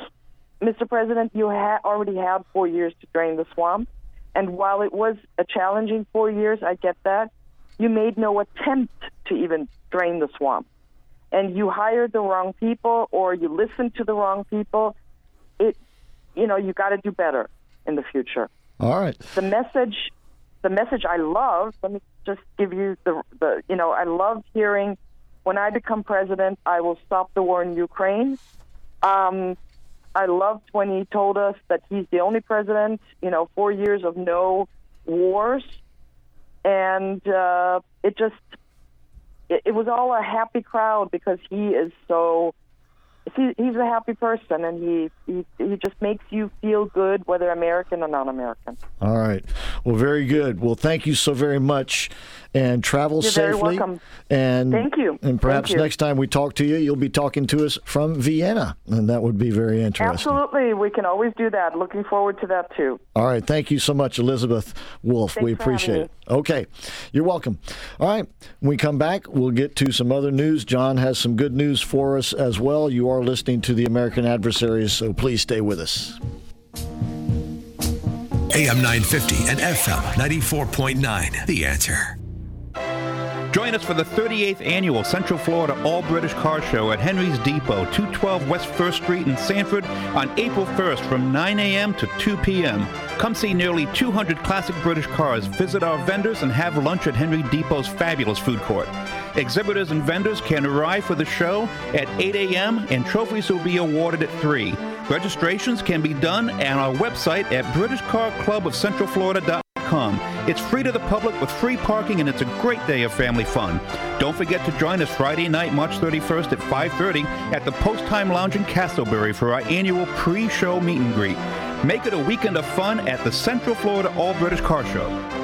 [SPEAKER 17] Mr. President, you ha- already had four years to drain the swamp. And while it was a challenging four years, I get that, you made no attempt to even drain the swamp. And you hired the wrong people or you listened to the wrong people. It, you know, you got to do better in the future
[SPEAKER 2] All right.
[SPEAKER 17] the message the message I love, let me just give you the the you know, I love hearing when I become president, I will stop the war in Ukraine. Um, I loved when he told us that he's the only president, you know, four years of no wars, and uh, it just it, it was all a happy crowd because he is so he, he's a happy person and he, he he just makes you feel good whether American or non-American.
[SPEAKER 2] All right. Well, very good. Well, thank you so very much, and travel
[SPEAKER 17] You're very
[SPEAKER 2] safely.
[SPEAKER 17] welcome.
[SPEAKER 2] And
[SPEAKER 17] Thank you.
[SPEAKER 2] And perhaps
[SPEAKER 17] you.
[SPEAKER 2] next time we talk to you, you'll be talking to us from Vienna, and that would be very interesting.
[SPEAKER 17] Absolutely, we can always do that. Looking forward to that too.
[SPEAKER 2] All right. Thank you so much, Elisabeth Wolff.
[SPEAKER 17] Thanks
[SPEAKER 2] we appreciate
[SPEAKER 17] having
[SPEAKER 2] it. Okay. You're welcome. All right. When we come back, we'll get to some other news. John has some good news for us as well. You are listening to the American Adversaries, so please stay with us.
[SPEAKER 5] AM 950 and FM 94.9. The answer.
[SPEAKER 3] Join us for the 38th annual Central Florida All British Car Show at Henry's Depot, 212 West 1st Street in Sanford on April 1st from 9 a.m. to 2 p.m. Come see nearly 200 classic British cars, visit our vendors, and have lunch at Henry Depot's fabulous food court. Exhibitors and vendors can arrive for the show at 8 a.m. and trophies will be awarded at 3. Registrations can be done on our website at BritishCarClubOfCentralFlorida.com. It's free to the public with free parking and it's a great day of family fun. Don't forget to join us Friday night, March 31st at 5:30 at the Post Time Lounge in Casselberry for our annual pre-show meet and greet. Make it a weekend of fun at the Central Florida All British Car Show.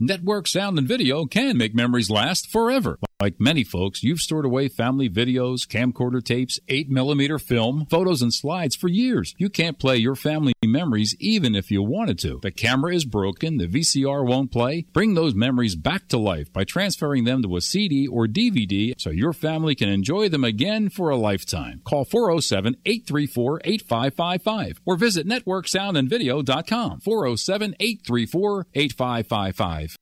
[SPEAKER 6] Network sound and video can make memories last forever. Like many folks, you've stored away family videos, camcorder tapes, 8mm film, photos, and slides for years. You can't play your family memories even if you wanted to. The camera is broken, the VCR won't play. Bring those memories back to life by transferring them to a CD or DVD so your family can enjoy them again for a lifetime. Call 407 834 8555 or visit networksoundandvideo.com 407 834 8555.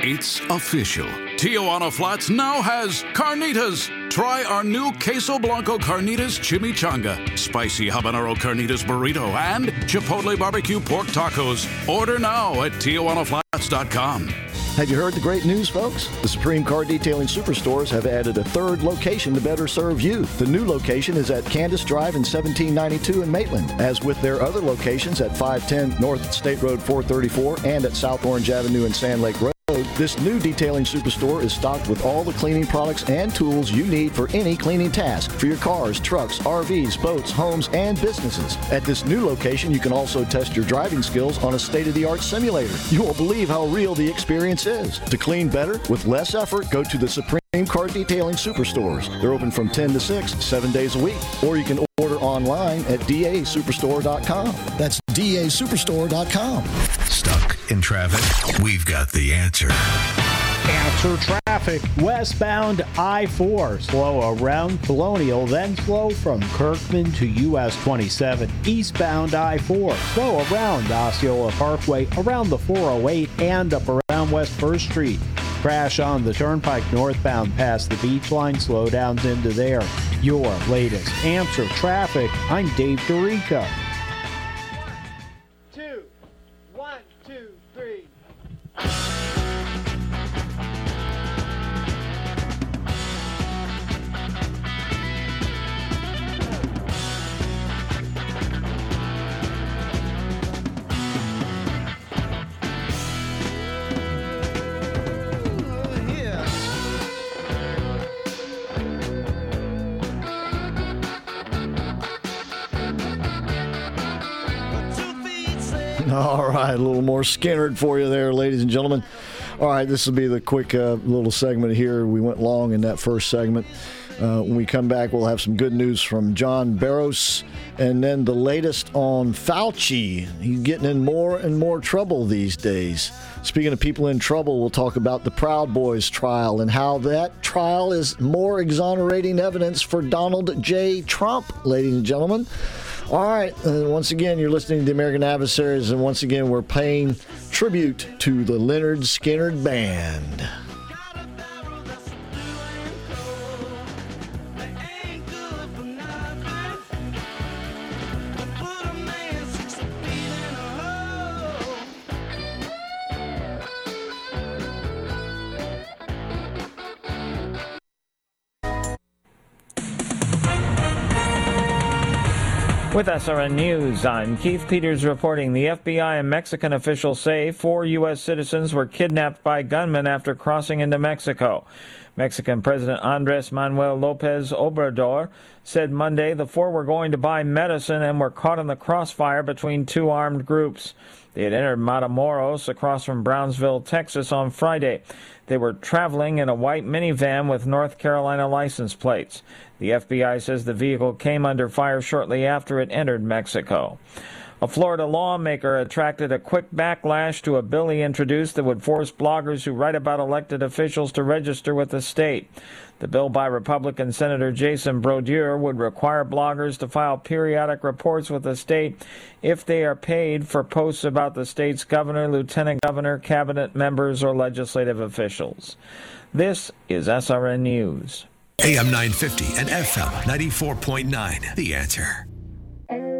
[SPEAKER 7] It's official. Tijuana Flats now has carnitas. Try our new Queso Blanco Carnitas Chimichanga, Spicy Habanero Carnitas Burrito, and Chipotle Barbecue Pork Tacos. Order now at TijuanaFlats.com.
[SPEAKER 2] Have you heard the great news, folks? The Supreme Car Detailing Superstores have added a third location to better serve you. The new location is at Candace Drive in 1792 in Maitland. As with their other locations at 510 North State Road 434 and at South Orange Avenue and Sand Lake Road, this new detailing superstore is stocked with all the cleaning products and tools you need for any cleaning task for your cars, trucks, RVs, boats, homes, and businesses. At this new location, you can also test your driving skills on a state of the art simulator. You won't believe how real the experience is. To clean better with less effort, go to the Supreme Car Detailing Superstores. They're open from 10 to 6, seven days a week. Or you can order online at dasuperstore.com. That's dasuperstore.com.
[SPEAKER 5] Stuck in traffic? We've got the answer.
[SPEAKER 9] Answer traffic westbound I 4, slow around Colonial, then slow from Kirkman to US 27. Eastbound I 4, slow around Osceola Parkway, around the 408, and up around West 1st Street. Crash on the Turnpike northbound past the beach line, slowdowns into there. Your latest answer traffic. I'm Dave Dorica.
[SPEAKER 1] Two, one, two, three.
[SPEAKER 2] All right, a little more Skynyrd for you there, ladies and gentlemen. All right, this will be the quick uh, little segment here. We went long in that first segment. Uh, when we come back, we'll have some good news from John Barros and then the latest on Fauci. He's getting in more and more trouble these days. Speaking of people in trouble, we'll talk about the Proud Boys trial and how that trial is more exonerating evidence for Donald J. Trump, ladies and gentlemen. All right, uh, once again, you're listening to the American Adversaries, and once again, we're paying tribute to the Lynyrd Skynyrd Band.
[SPEAKER 11] SRN News, I'm Keith Peters reporting the FBI and Mexican officials say four U.S. citizens were kidnapped by gunmen after crossing into Mexico. Mexican President Andres Manuel Lopez Obrador said Monday the four were going to buy medicine and were caught in the crossfire between two armed groups. They had entered Matamoros across from Brownsville, Texas on Friday. They were traveling in a white minivan with North Carolina license plates. The FBI says the vehicle came under fire shortly after it entered Mexico. A Florida lawmaker attracted a quick backlash to a bill he introduced that would force bloggers who write about elected officials to register with the state. The bill by Republican Senator Jason Brodeur would require bloggers to file periodic reports with the state if they are paid for posts about the state's governor, lieutenant governor, cabinet members, or legislative officials. This is SRN News.
[SPEAKER 5] AM 950 and FM 94.9. The answer.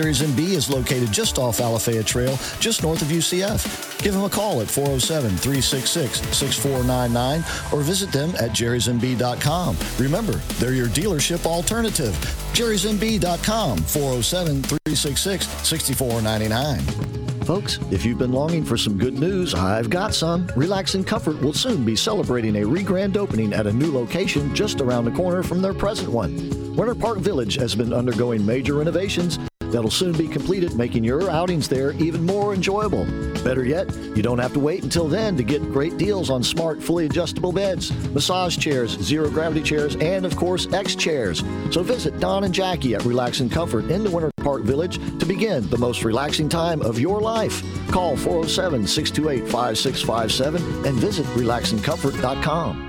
[SPEAKER 18] Jerry's MB is located just off Alafaya Trail, just north of UCF. Give them a call at 407 366 6499 or visit them at jerrysmb.com. Remember, they're your dealership alternative. jerrysmb.com 407 366 6499. Folks, if you've been longing for some good news, I've got some. Relax and Comfort will soon be celebrating a re grand opening at a new location just around the corner from their present one. Winter Park Village has been undergoing major renovations that'll soon be completed, making your outings there even more enjoyable. Better yet, you don't have to wait until then to get great deals on smart, fully adjustable beds, massage chairs, zero gravity chairs, and of course, X chairs. So visit Don and Jackie at Relax and Comfort in the Winter Park Village to begin the most relaxing time of your life. Call 407 628 5657 and visit relaxandcomfort.com.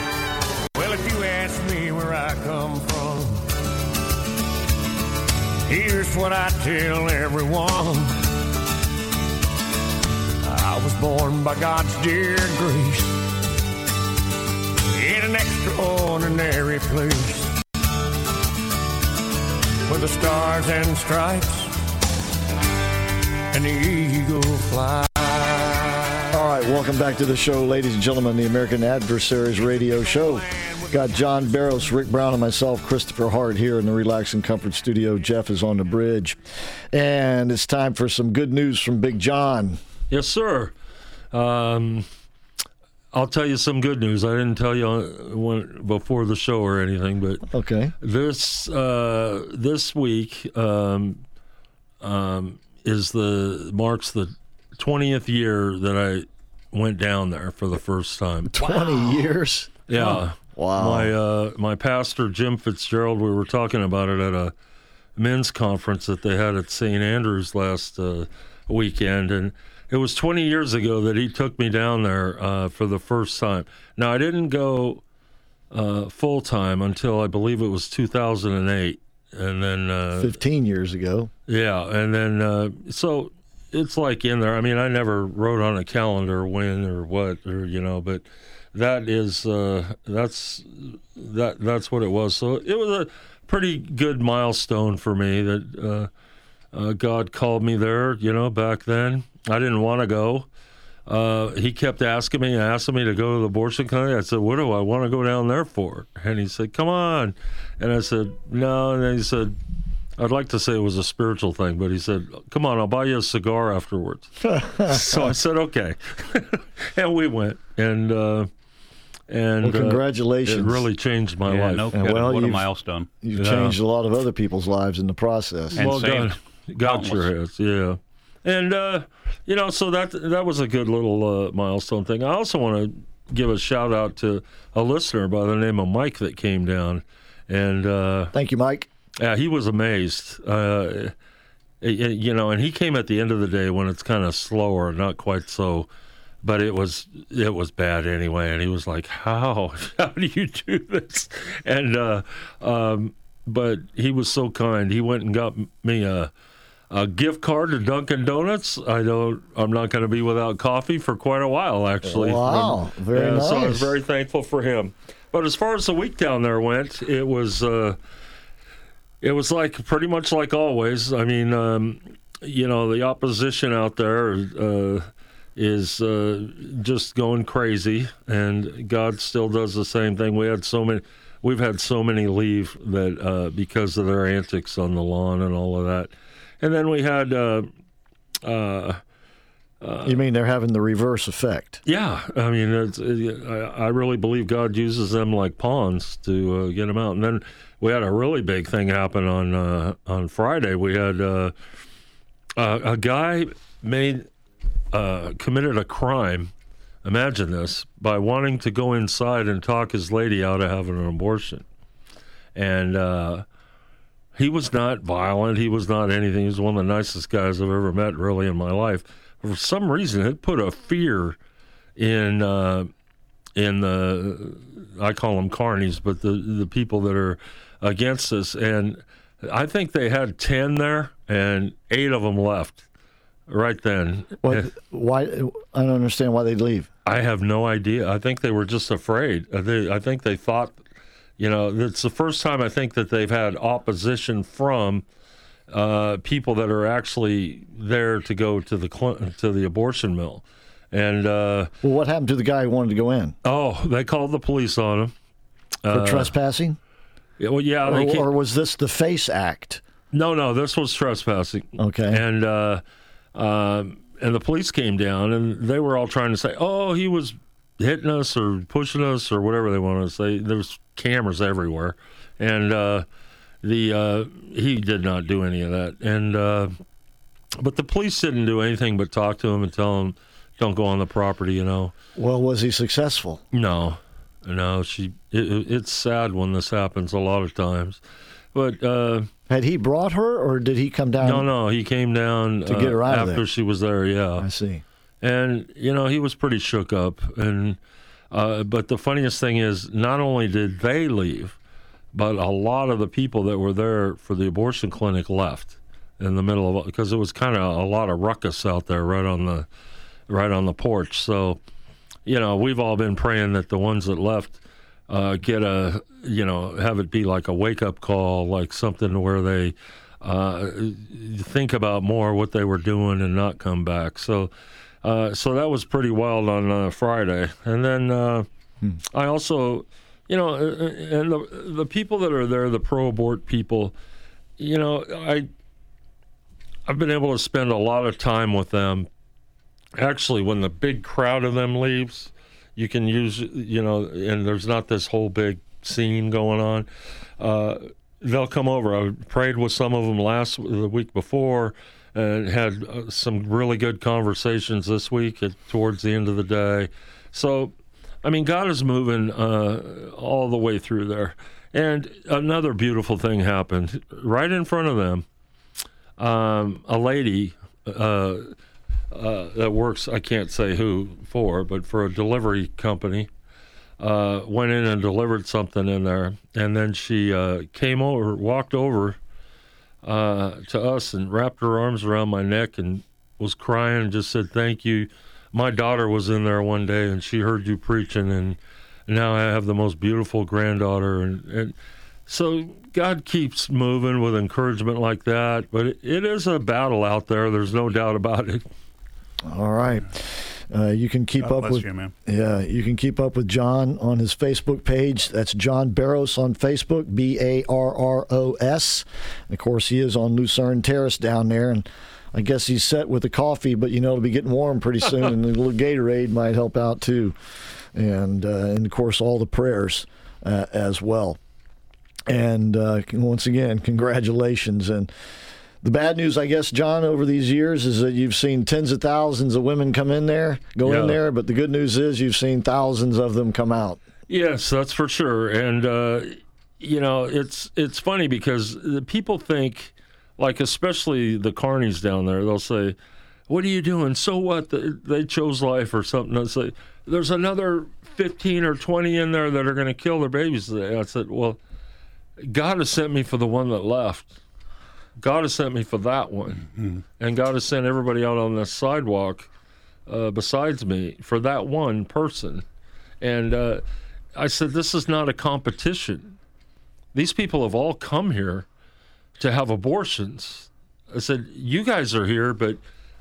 [SPEAKER 19] What I tell everyone. I was born by God's dear grace in an extraordinary place where the stars and stripes and the eagle fly.
[SPEAKER 2] All right, welcome back to the show, ladies and gentlemen, the American Adversaries Radio Show. Got John Barros, Rick Brown, and myself, Christopher Hart, here in the Relax and Comfort Studio. Jeff is on the bridge. And it's time for some good news from Big John.
[SPEAKER 4] Yes, sir. Um, I'll tell you some good news. I didn't tell you when, before the show or anything, but
[SPEAKER 2] okay.
[SPEAKER 4] This uh, this week um, um, is the marks the twentieth year that I went down there for the first time.
[SPEAKER 2] 20 years?
[SPEAKER 4] Yeah.
[SPEAKER 2] Wow.
[SPEAKER 4] My uh, my pastor Jim Fitzgerald. We were talking about it at a men's conference that they had at St. Andrews last uh, weekend, and it was 20 years ago that he took me down there uh, for the first time. Now I didn't go uh, full time until I believe it was 2008, and then uh,
[SPEAKER 2] 15 years ago.
[SPEAKER 4] yeah, and then uh, so it's like in there. I mean, I never wrote on a calendar when or what or you know, but that is uh, that's that that's what it was. So it was a pretty good milestone for me that uh, uh, God called me there. You know, back then I didn't want to go. Uh, he kept asking me, asking me to go to the abortion clinic. I said, "What do I want to go down there for?" And he said, "Come on." And I said, "No." And then he said, "I'd like to say it was a spiritual thing, but he said, "Come on, I'll buy you a cigar afterwards." so I said, "Okay," and we went. And uh, and
[SPEAKER 2] Well,
[SPEAKER 4] uh,
[SPEAKER 2] congratulations.
[SPEAKER 4] it really changed my
[SPEAKER 3] Yeah,
[SPEAKER 4] life.
[SPEAKER 3] no
[SPEAKER 2] And
[SPEAKER 3] kidding.
[SPEAKER 2] well,
[SPEAKER 3] what a milestone.
[SPEAKER 2] You've
[SPEAKER 4] Yeah.
[SPEAKER 2] changed a lot of other people's lives in the process.
[SPEAKER 3] And
[SPEAKER 4] well,
[SPEAKER 3] saved
[SPEAKER 4] God, God sure has, yeah. And uh, you know, so that that was a good little uh, milestone thing. I also want to give a shout out to a listener by the name of Mike that came down, and uh,
[SPEAKER 2] thank you, Mike.
[SPEAKER 4] Yeah, he was amazed. Uh, y- y- you know, and he came at the end of the day when it's kind of slower, not quite so. But it was it was bad anyway, and he was like, "How how do you do this?" And uh, um, but he was so kind. He went and got me a a gift card to Dunkin' Donuts. I don't. I'm not going to be without coffee for quite a while, actually.
[SPEAKER 2] Wow, very
[SPEAKER 4] So I was
[SPEAKER 2] nice.
[SPEAKER 4] very thankful for him. But as far as the week down there went, it was uh, it was like pretty much like always. I mean, um, you know, the opposition out there uh, is uh, just going crazy, and God still does the same thing. We had so many. We've had so many leave that uh, because of their antics on the lawn and all of that, and then we had. Uh, uh,
[SPEAKER 2] you mean they're having the reverse effect?
[SPEAKER 4] yeah, I mean, it's, I, I really believe God uses them like pawns to uh, get them out. And then we had a really big thing happen on uh, on Friday. We had uh, uh, a guy made uh, committed a crime. Imagine this by wanting to go inside and talk his lady out of having an abortion, and uh, he was not violent. He was not anything. He was one of the nicest guys I've ever met, really, in my life. For some reason, it put a fear in uh, in the I call them carnies, but the the people that are against us, and I think they had ten there, and eight of them left right then.
[SPEAKER 2] What, why? I don't understand why they'd leave.
[SPEAKER 4] I have no idea. I think they were just afraid. I think, I think they thought, you know, it's the first time I think that they've had opposition from uh, people that are actually there to go to the to the abortion mill. And uh,
[SPEAKER 2] well, what happened to the guy who wanted to go in?
[SPEAKER 4] Oh, they called the police on him
[SPEAKER 2] for
[SPEAKER 4] Uh,
[SPEAKER 2] trespassing.
[SPEAKER 4] Yeah, well, yeah,
[SPEAKER 2] or, or was this the Face Act?
[SPEAKER 4] No, no, this was trespassing.
[SPEAKER 2] Okay.
[SPEAKER 4] And uh, um, and the police came down, and they were all trying to say, "Oh, he was hitting us or pushing us or whatever they wanted to say." There's cameras everywhere, and uh, the uh, he did not do any of that. And uh, but the police didn't do anything but talk to him and tell him, "Don't go on the property," you know.
[SPEAKER 2] Well, was he successful?
[SPEAKER 4] No, no. She. It- it's sad when this happens a lot of times, but uh,
[SPEAKER 2] had he brought her, or did he come down?
[SPEAKER 4] No, no. He came down
[SPEAKER 2] To
[SPEAKER 4] uh,
[SPEAKER 2] get her out of
[SPEAKER 4] after she was there. Yeah, I
[SPEAKER 2] see.
[SPEAKER 4] And you know, he was pretty shook up. And uh, but the funniest thing is, not only did they leave, but a lot of the people that were there for the abortion clinic left in the middle of because it was kind of a lot of ruckus out there right on the right on the porch. So, you know, we've all been praying that the ones that left uh, get a, you know, have it be like a wake up call, like something where they uh, think about more what they were doing and not come back. So, uh, so that was pretty wild on uh, Friday, and then uh, I also, you know, uh, and the the people that are there, the pro abort people, you know, I I've been able to spend a lot of time with them. Actually, when the big crowd of them leaves, you can use, you know, and there's not this whole big scene going on. Uh, they'll come over. I prayed with some of them last the week before, and had uh, some really good conversations this week at, towards the end of the day. So, I mean, God is moving uh, all the way through there. And another beautiful thing happened right in front of them um, a lady uh, that works, I can't say who for, but for a delivery company, uh, went in and delivered something in there. And then she uh, came over, walked over uh, to us and wrapped her arms around my neck and was crying and just said, Thank you. My daughter was in there one day and she heard you preaching, and now I have the most beautiful granddaughter. And, and so God keeps moving with encouragement like that, but it, it is a battle out there. There's no doubt about it.
[SPEAKER 2] All right. Uh, you can keep
[SPEAKER 3] God
[SPEAKER 2] up with
[SPEAKER 3] you, man.
[SPEAKER 2] yeah. You can keep up with John on his Facebook page. That's John Barros on Facebook, B A R R O S. And of course, he is on Lucerne Terrace down there, and I guess he's set with the coffee, but you know it'll be getting warm pretty soon, and a little Gatorade might help out too, and uh, and of course all the prayers uh, as well. And uh, once again, congratulations and. The bad news, I guess, John, over these years is that you've seen tens of thousands of women come in there, go in there, but the good news is you've seen thousands of them come out.
[SPEAKER 4] Yes, that's for sure. And uh, you know, it's it's funny because the people think, like especially the carnies down there, they'll say, "What are you doing? So what? They, they chose life or something." I say, "There's another fifteen or twenty in there that are going to kill their babies today." I said, "Well, God has sent me for the one that left." God has sent me for that one, and God has sent everybody out on this sidewalk uh, besides me for that one person. And uh, I said, This is not a competition. These people have all come here to have abortions. I said, You guys are here, but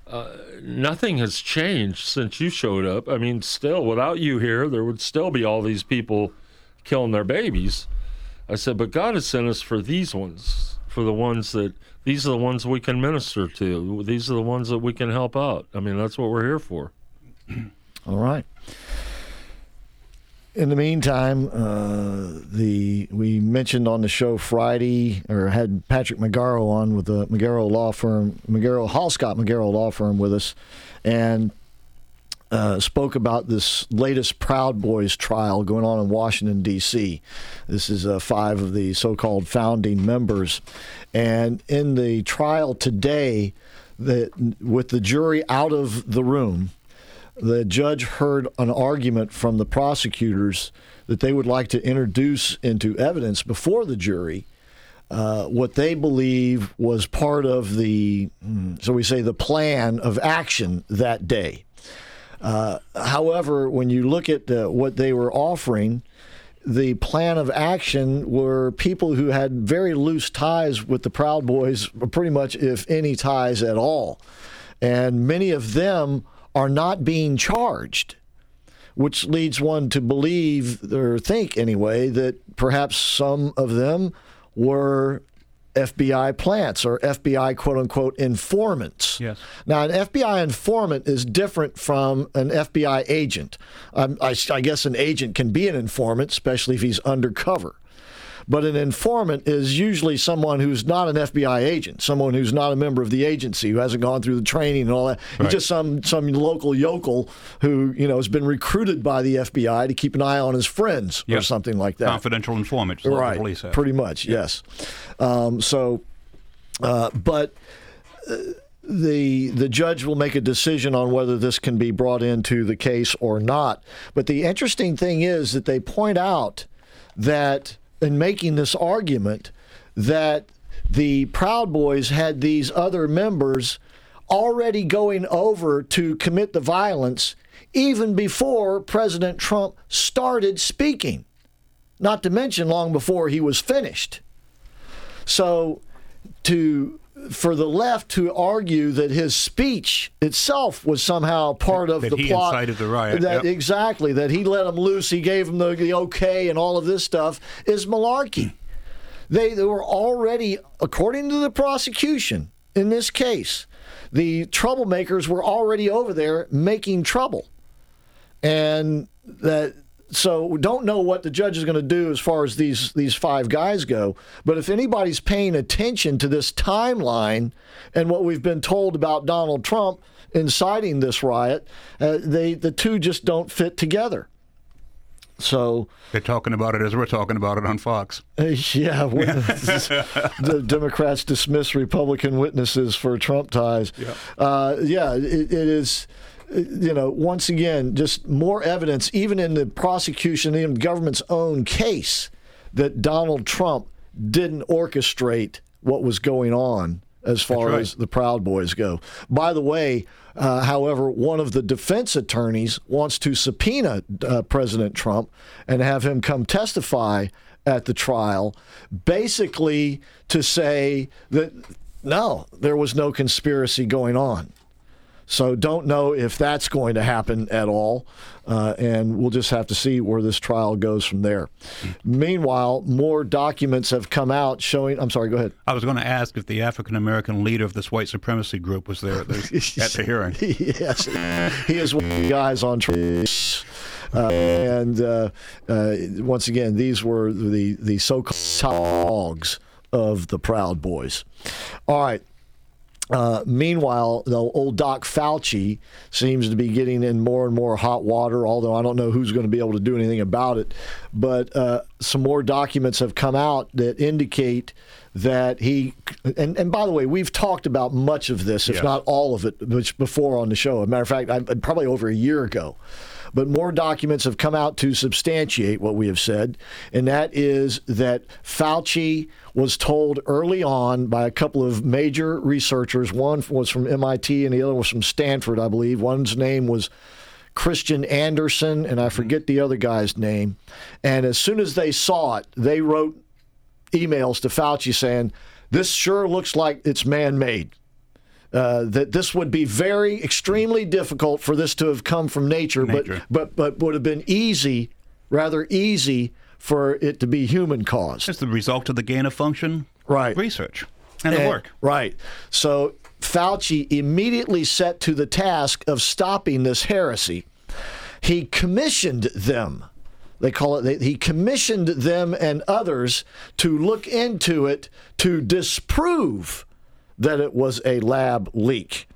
[SPEAKER 4] uh, nothing has changed since you showed up. I mean, still, without you here, there would still be all these people killing their babies. I said, But God has sent us for these ones, for the ones that, these are the ones we can minister to. These are the ones that we can help out. I mean, that's what we're here for.
[SPEAKER 2] All right. In the meantime, uh, the we mentioned on the show Friday, or had Patrick Magaro on with the Magaro Law Firm, Magaro Hallscott Magaro Law Firm with us, and uh, spoke about this latest Proud Boys trial going on in Washington, D.C. This is uh, five of the so called founding members. And in the trial today, that with the jury out of the room, the judge heard an argument from the prosecutors that they would like to introduce into evidence before the jury uh, what they believe was part of the, mm, so we say, the plan of action that day. Uh, however, when you look at uh, what they were offering, the plan of action were people who had very loose ties with the Proud Boys, pretty much, if any ties at all. And many of them are not being charged, which leads one to believe, or think anyway, that perhaps some of them were FBI plants or FBI quote unquote informants.
[SPEAKER 3] Yes.
[SPEAKER 2] Now, an FBI informant is different from an FBI agent. Um, I, I guess an agent can be an informant, especially if he's undercover. But an informant is usually someone who's not an FBI agent, someone who's not a member of the agency, who hasn't gone through the training and all that.
[SPEAKER 3] Right.
[SPEAKER 2] He's just some some local yokel who you know has been recruited by the FBI to keep an eye on his friends or something like that.
[SPEAKER 3] Confidential informant. just like the
[SPEAKER 2] Right,
[SPEAKER 3] police have.
[SPEAKER 2] pretty much, yes. Um, so, uh, but uh, the the judge will make a decision on whether this can be brought into the case or not. But the interesting thing is that they point out that in making this argument that the Proud Boys had these other members already going over to commit the violence even before President Trump started speaking, not to mention long before he was finished. So to for the left to argue that his speech itself was somehow part of
[SPEAKER 3] That
[SPEAKER 2] the
[SPEAKER 3] he
[SPEAKER 2] plot.
[SPEAKER 3] incited the riot,
[SPEAKER 2] that
[SPEAKER 3] yep.
[SPEAKER 2] exactly that he let them loose he gave them the, the okay and all of this stuff is malarkey. They, they were already according to the prosecution in this case the troublemakers were already over there making trouble. And that so we don't know what the judge is going to do as far as these these five guys go but if anybody's paying attention to this timeline and what we've been told about Donald Trump inciting this riot uh, they the two just don't fit together so
[SPEAKER 3] They're talking about it as we're talking about it on Fox.
[SPEAKER 2] uh, yeah, the Democrats dismiss Republican witnesses for Trump ties.
[SPEAKER 3] Yeah.
[SPEAKER 2] Uh, yeah, it, it is. You know, once again, just more evidence, even in the prosecution, in the government's own case, that Donald Trump didn't orchestrate what was going on as far
[SPEAKER 3] right.
[SPEAKER 2] as the Proud Boys go. By the way, uh, however, one of the defense attorneys wants to subpoena uh, President Trump and have him come testify at the trial, basically to say that no, there was no conspiracy going on. So don't know if that's going to happen at all, uh, and we'll just have to see where this trial goes from there. Meanwhile, more documents have come out showing. I'm sorry. Go ahead.
[SPEAKER 3] I was going to ask if the African American leader of this white supremacy group was there at the, at the hearing.
[SPEAKER 2] yes, he is one of the guys on trial. Uh, and uh, uh, once again, these were the the so-called top dogs of the Proud Boys. All right. Uh, meanwhile, the old Doc Fauci seems to be getting in more and more hot water, although I don't know who's going to be able to do anything about it. But uh, some more documents have come out that indicate that he, and, and by the way, we've talked about much of this, if
[SPEAKER 3] Yes.
[SPEAKER 2] not all of it, which before on the show. As a matter of fact, I, probably over a year ago. But more documents have come out to substantiate what we have said, and that is that Fauci was told early on by a couple of major researchers. One was from MIT, and the other was from Stanford, I believe. One's name was Kristian Andersen, and I mm-hmm. forget the other guy's name. And as soon as they saw it, they wrote emails to Fauci saying, This sure looks like it's man made. Uh, that this would be very extremely difficult for this to have come from nature,
[SPEAKER 3] Nature.
[SPEAKER 2] but but but would have been easy, rather easy for it to be human caused.
[SPEAKER 3] It's the result of the gain of function
[SPEAKER 2] Right.
[SPEAKER 3] research and the work.
[SPEAKER 2] Right. So Fauci immediately set to the task of stopping this heresy. He commissioned them. They call it, they, he commissioned them and others to look into it to disprove that it was a lab leak.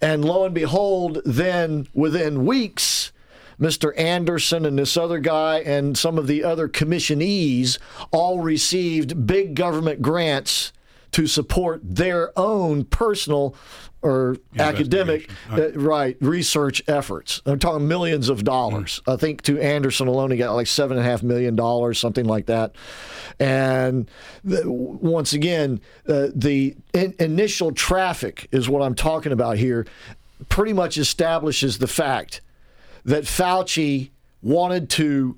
[SPEAKER 2] And lo and behold, then within weeks, Mr. Andersen and this other guy and some of the other commissionees all received big government grants to support their own personal or academic uh, right research efforts. I'm talking millions of dollars. I think to Andersen alone, he got like seven and a half million dollars, something like that. And the, once again, uh, the in, initial traffic is what I'm talking about here. Pretty much establishes the fact that Fauci wanted to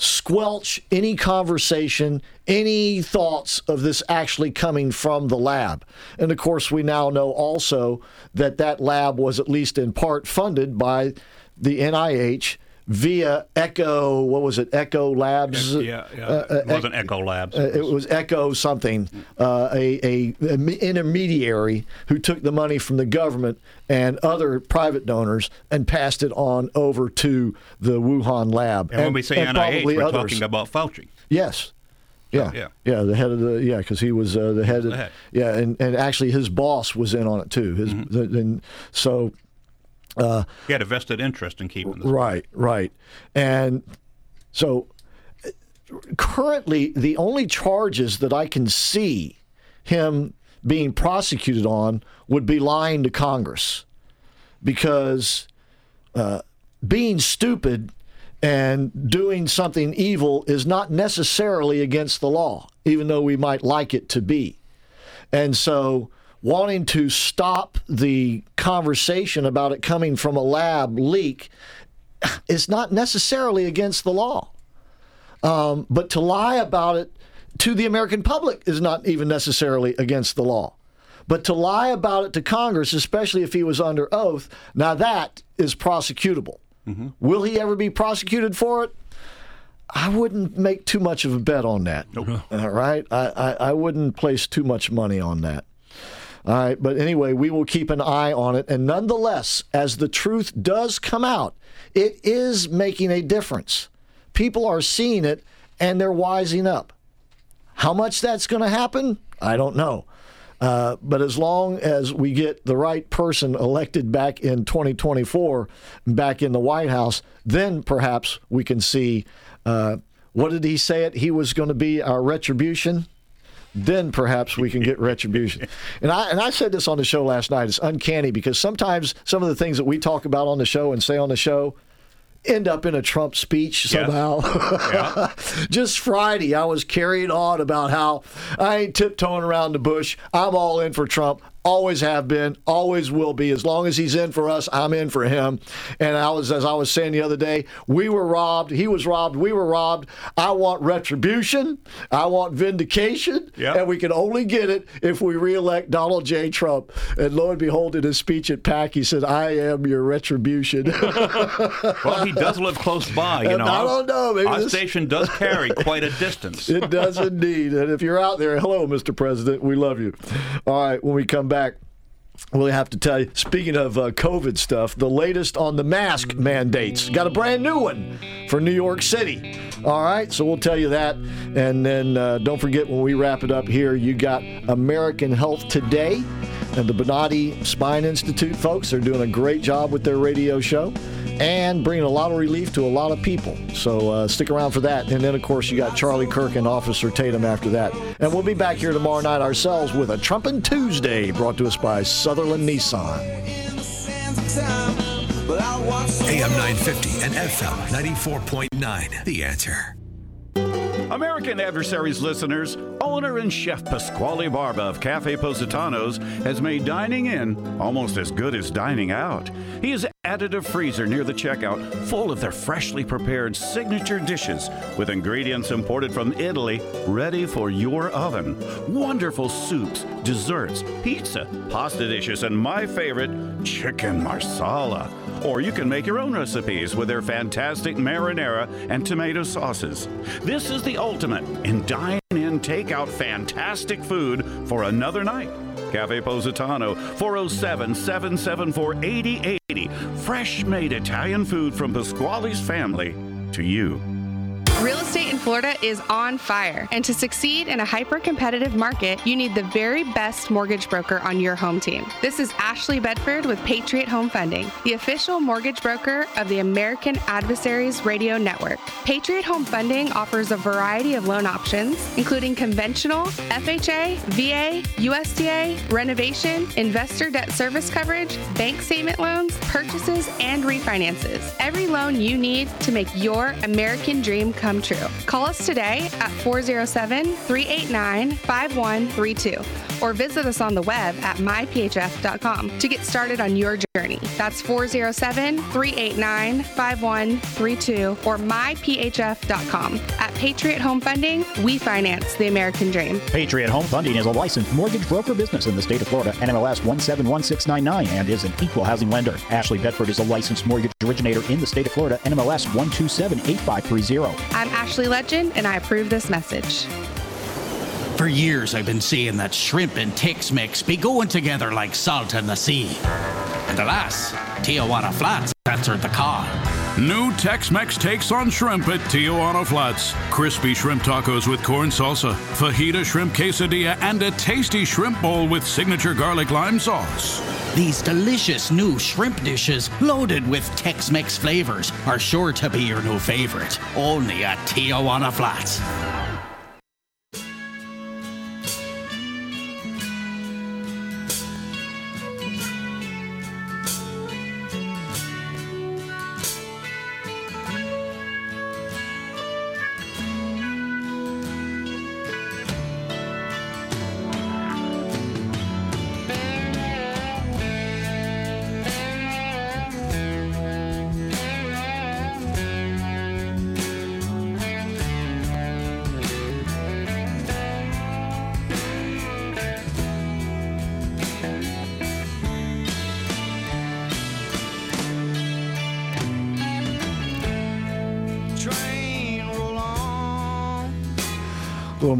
[SPEAKER 2] squelch any conversation, any thoughts of this actually coming from the lab. And of course, we now know also that that lab was at least in part funded by the NIH via Echo, what was it, Echo Labs?
[SPEAKER 3] Yeah, yeah.
[SPEAKER 2] Uh, uh,
[SPEAKER 3] it wasn't Echo Labs.
[SPEAKER 2] Uh, it was Echo something, uh, a, a, a intermediary who took the money from the government and other private donors and passed it on over to the Wuhan lab.
[SPEAKER 3] And, when we say
[SPEAKER 2] and
[SPEAKER 3] NIH, we're
[SPEAKER 2] others.
[SPEAKER 3] talking about Fauci.
[SPEAKER 2] Yes. Yeah.
[SPEAKER 3] yeah.
[SPEAKER 2] Yeah, the head of the yeah, because he was uh, the head of
[SPEAKER 3] The head.
[SPEAKER 2] yeah, and, and actually his boss was in on it too. His
[SPEAKER 3] Mm-hmm.
[SPEAKER 2] the, and so uh,
[SPEAKER 3] He had a vested interest in keeping this.
[SPEAKER 2] Right, right. And so currently, the only charges that I can see him being prosecuted on would be lying to Congress because uh, being stupid and doing something evil is not necessarily against the law, even though we might like it to be. And so, wanting to stop the conversation about it coming from a lab leak is not necessarily against the law. Um, but to lie about it to the American public is not even necessarily against the law. But to lie about it to Congress, especially if he was under oath, now that is prosecutable. Will he ever be prosecuted for it? I wouldn't make too much of a bet on that. All right, I, I, I wouldn't place too much money on that. All right, but anyway, we will keep an eye on it, and nonetheless, as the truth does come out, it is making a difference. People are seeing it, and they're wising up. How much that's going to happen, I don't know. Uh, but as long as we get the right person elected back in 2024, back in the White House, then perhaps we can see. Uh, what did he say? It he was going to be our retribution. Then perhaps we can get retribution. And I and I said this on the show last night. It's uncanny because sometimes some of the things that we talk about on the show and say on the show end up in a Trump speech somehow. Just Friday, I was carried on about how I ain't tiptoeing around the bush. I'm all in for Trump. Always have been, always will be. As long as he's in for us, I'm in for him. And I was, as I was saying the other day, we were robbed. He was robbed. We were robbed. I want retribution. I want vindication. And we can only get it if we reelect Donald J. Trump. And lo and behold, in his speech at CPAC, he said, I am your retribution.
[SPEAKER 3] Well, he does live close by. You know,
[SPEAKER 2] I don't know, maybe
[SPEAKER 3] our
[SPEAKER 2] this-
[SPEAKER 3] station does carry quite a distance.
[SPEAKER 2] It does indeed. And if you're out there, hello, Mr. President. We love you. All right, when we come back, we'll have to tell you. Speaking of uh, COVID stuff, the latest on the mask mandates. Got a brand new one for New York City. All right, so we'll tell you that. And then uh, don't forget when we wrap it up here, you got American Health Today and the Bonati Spine Institute folks. They're doing a great job with their radio show and bringing a lot of relief to a lot of people. So uh, stick around for that. And then, of course, you got Charlie Kirk and Officer Tatum after that. And we'll be back here tomorrow night ourselves with a Trumpin' Tuesday brought to us by Sutherlin Nissan.
[SPEAKER 5] AM 950 and FM 94.9. The answer.
[SPEAKER 14] American Adversaries listeners, owner and chef Pasquale Barba of Cafe Positanos has made dining in almost as good as dining out. He has added a freezer near the checkout full of their freshly prepared signature dishes with ingredients imported from Italy ready for your oven. Wonderful soups, desserts, pizza, pasta dishes, and my favorite, chicken marsala. Or you can make your own recipes with their fantastic marinara and tomato sauces. This is the ultimate in dine in, takeout fantastic food for another night. Cafe Positano, 407 774 8080. Fresh made Italian food from Pasquale's family to you.
[SPEAKER 15] Real estate in Florida is on fire, and to succeed in a hyper competitive market, you need the very best mortgage broker on your home team. This is Ashley Bedford with Patriot Home Funding, the official mortgage broker of the American Adversaries Radio Network. Patriot Home Funding offers a variety of loan options, including conventional, FHA, VA, USDA, renovation, investor debt service coverage, bank statement loans, purchases, and refinances. Every loan you need to make your American dream come true. Call us today at 407 389 5132 or visit us on the web at myphf.com to get started on your journey. That's 407 389 5132 or myphf.com. At Patriot Home Funding, we finance the American dream.
[SPEAKER 9] Patriot Home Funding is a licensed mortgage broker business in the state of Florida, NMLS 171699, and is an equal housing lender. Ashley Bedford is a licensed mortgage originator in the state of Florida, NMLS 1278530.
[SPEAKER 15] I'm Ashley Legend, and I approve this message.
[SPEAKER 20] For years, I've been saying that shrimp and Tex Mex be going together like salt in the sea. And alas, Tijuana Flats answered the call.
[SPEAKER 7] New Tex Mex takes on shrimp at Tijuana Flats. Crispy shrimp tacos with corn salsa, fajita shrimp quesadilla, and a tasty shrimp bowl with signature garlic lime sauce.
[SPEAKER 20] These delicious new shrimp dishes, loaded with Tex Mex flavors, are sure to be your new favorite. Only at Tijuana Flats.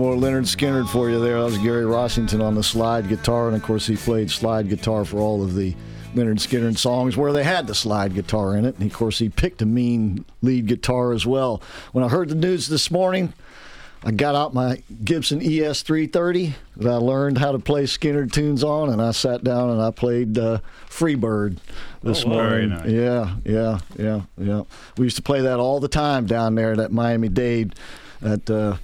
[SPEAKER 2] More Lynyrd Skynyrd for you there. That was Gary Rossington on the slide guitar, and of course he played slide guitar for all of the Lynyrd Skynyrd songs where they had the slide guitar in it. And of course he picked a mean lead guitar as well. When I heard the news this morning, I got out my Gibson ES 330 that I learned how to play Skynyrd tunes on, and I sat down and I played uh, Freebird this
[SPEAKER 3] Oh, very
[SPEAKER 2] morning.
[SPEAKER 3] nice.
[SPEAKER 2] Yeah, yeah, yeah, yeah. We used to play that all the time down there at Miami Dade at uh,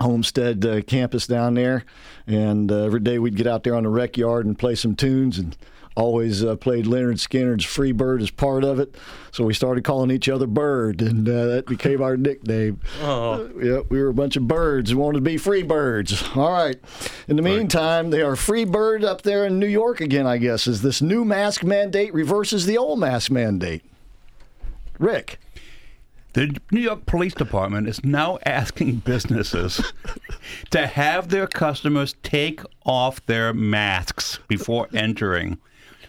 [SPEAKER 2] Homestead uh, campus down there, and uh, every day we'd get out there on the rec yard and play some tunes, and always uh, played Lynyrd Skynyrd's "Free Bird" as part of it. So we started calling each other Bird, and uh, that became our nickname.
[SPEAKER 4] Oh.
[SPEAKER 2] Yeah, we were a bunch of birds who wanted to be free birds. All right. In the meantime, they are free bird up there in New York again. I guess as this new mask mandate reverses the old mask mandate. Rick.
[SPEAKER 3] The New York Police Department is now asking businesses to have their customers take off their masks before entering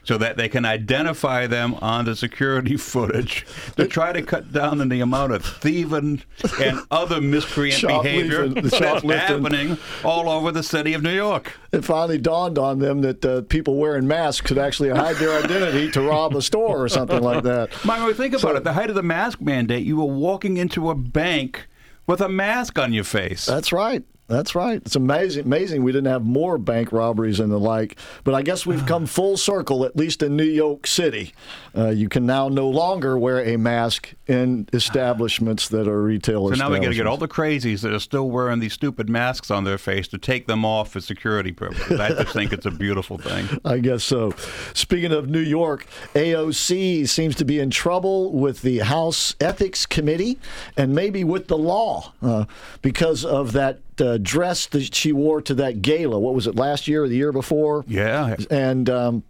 [SPEAKER 3] so that they can identify them on the security footage to try to cut down on the amount of thieving and other miscreant behavior that's happening all over the city of New York.
[SPEAKER 2] It finally dawned on them that uh, people wearing masks could actually hide their identity to rob a store or something like that.
[SPEAKER 3] Mike, think about it. The height of the mask mandate, you were walking into a bank with a mask on your face.
[SPEAKER 2] That's right. That's right. It's amazing. Amazing we didn't have more bank robberies and the like. But I guess we've come full circle, at least in New York City. Uh, you can now no longer wear a mask in establishments that are retail
[SPEAKER 3] So now we got to get all the crazies that are still wearing these stupid masks on their face to take them off for security purposes. I just think it's a beautiful thing.
[SPEAKER 2] I guess so. Speaking of New York, AOC seems to be in trouble with the House Ethics Committee and maybe with the law uh, because of that uh, dress that she wore to that gala. What was it, last year or the year before?
[SPEAKER 3] Yeah.
[SPEAKER 2] And. Um,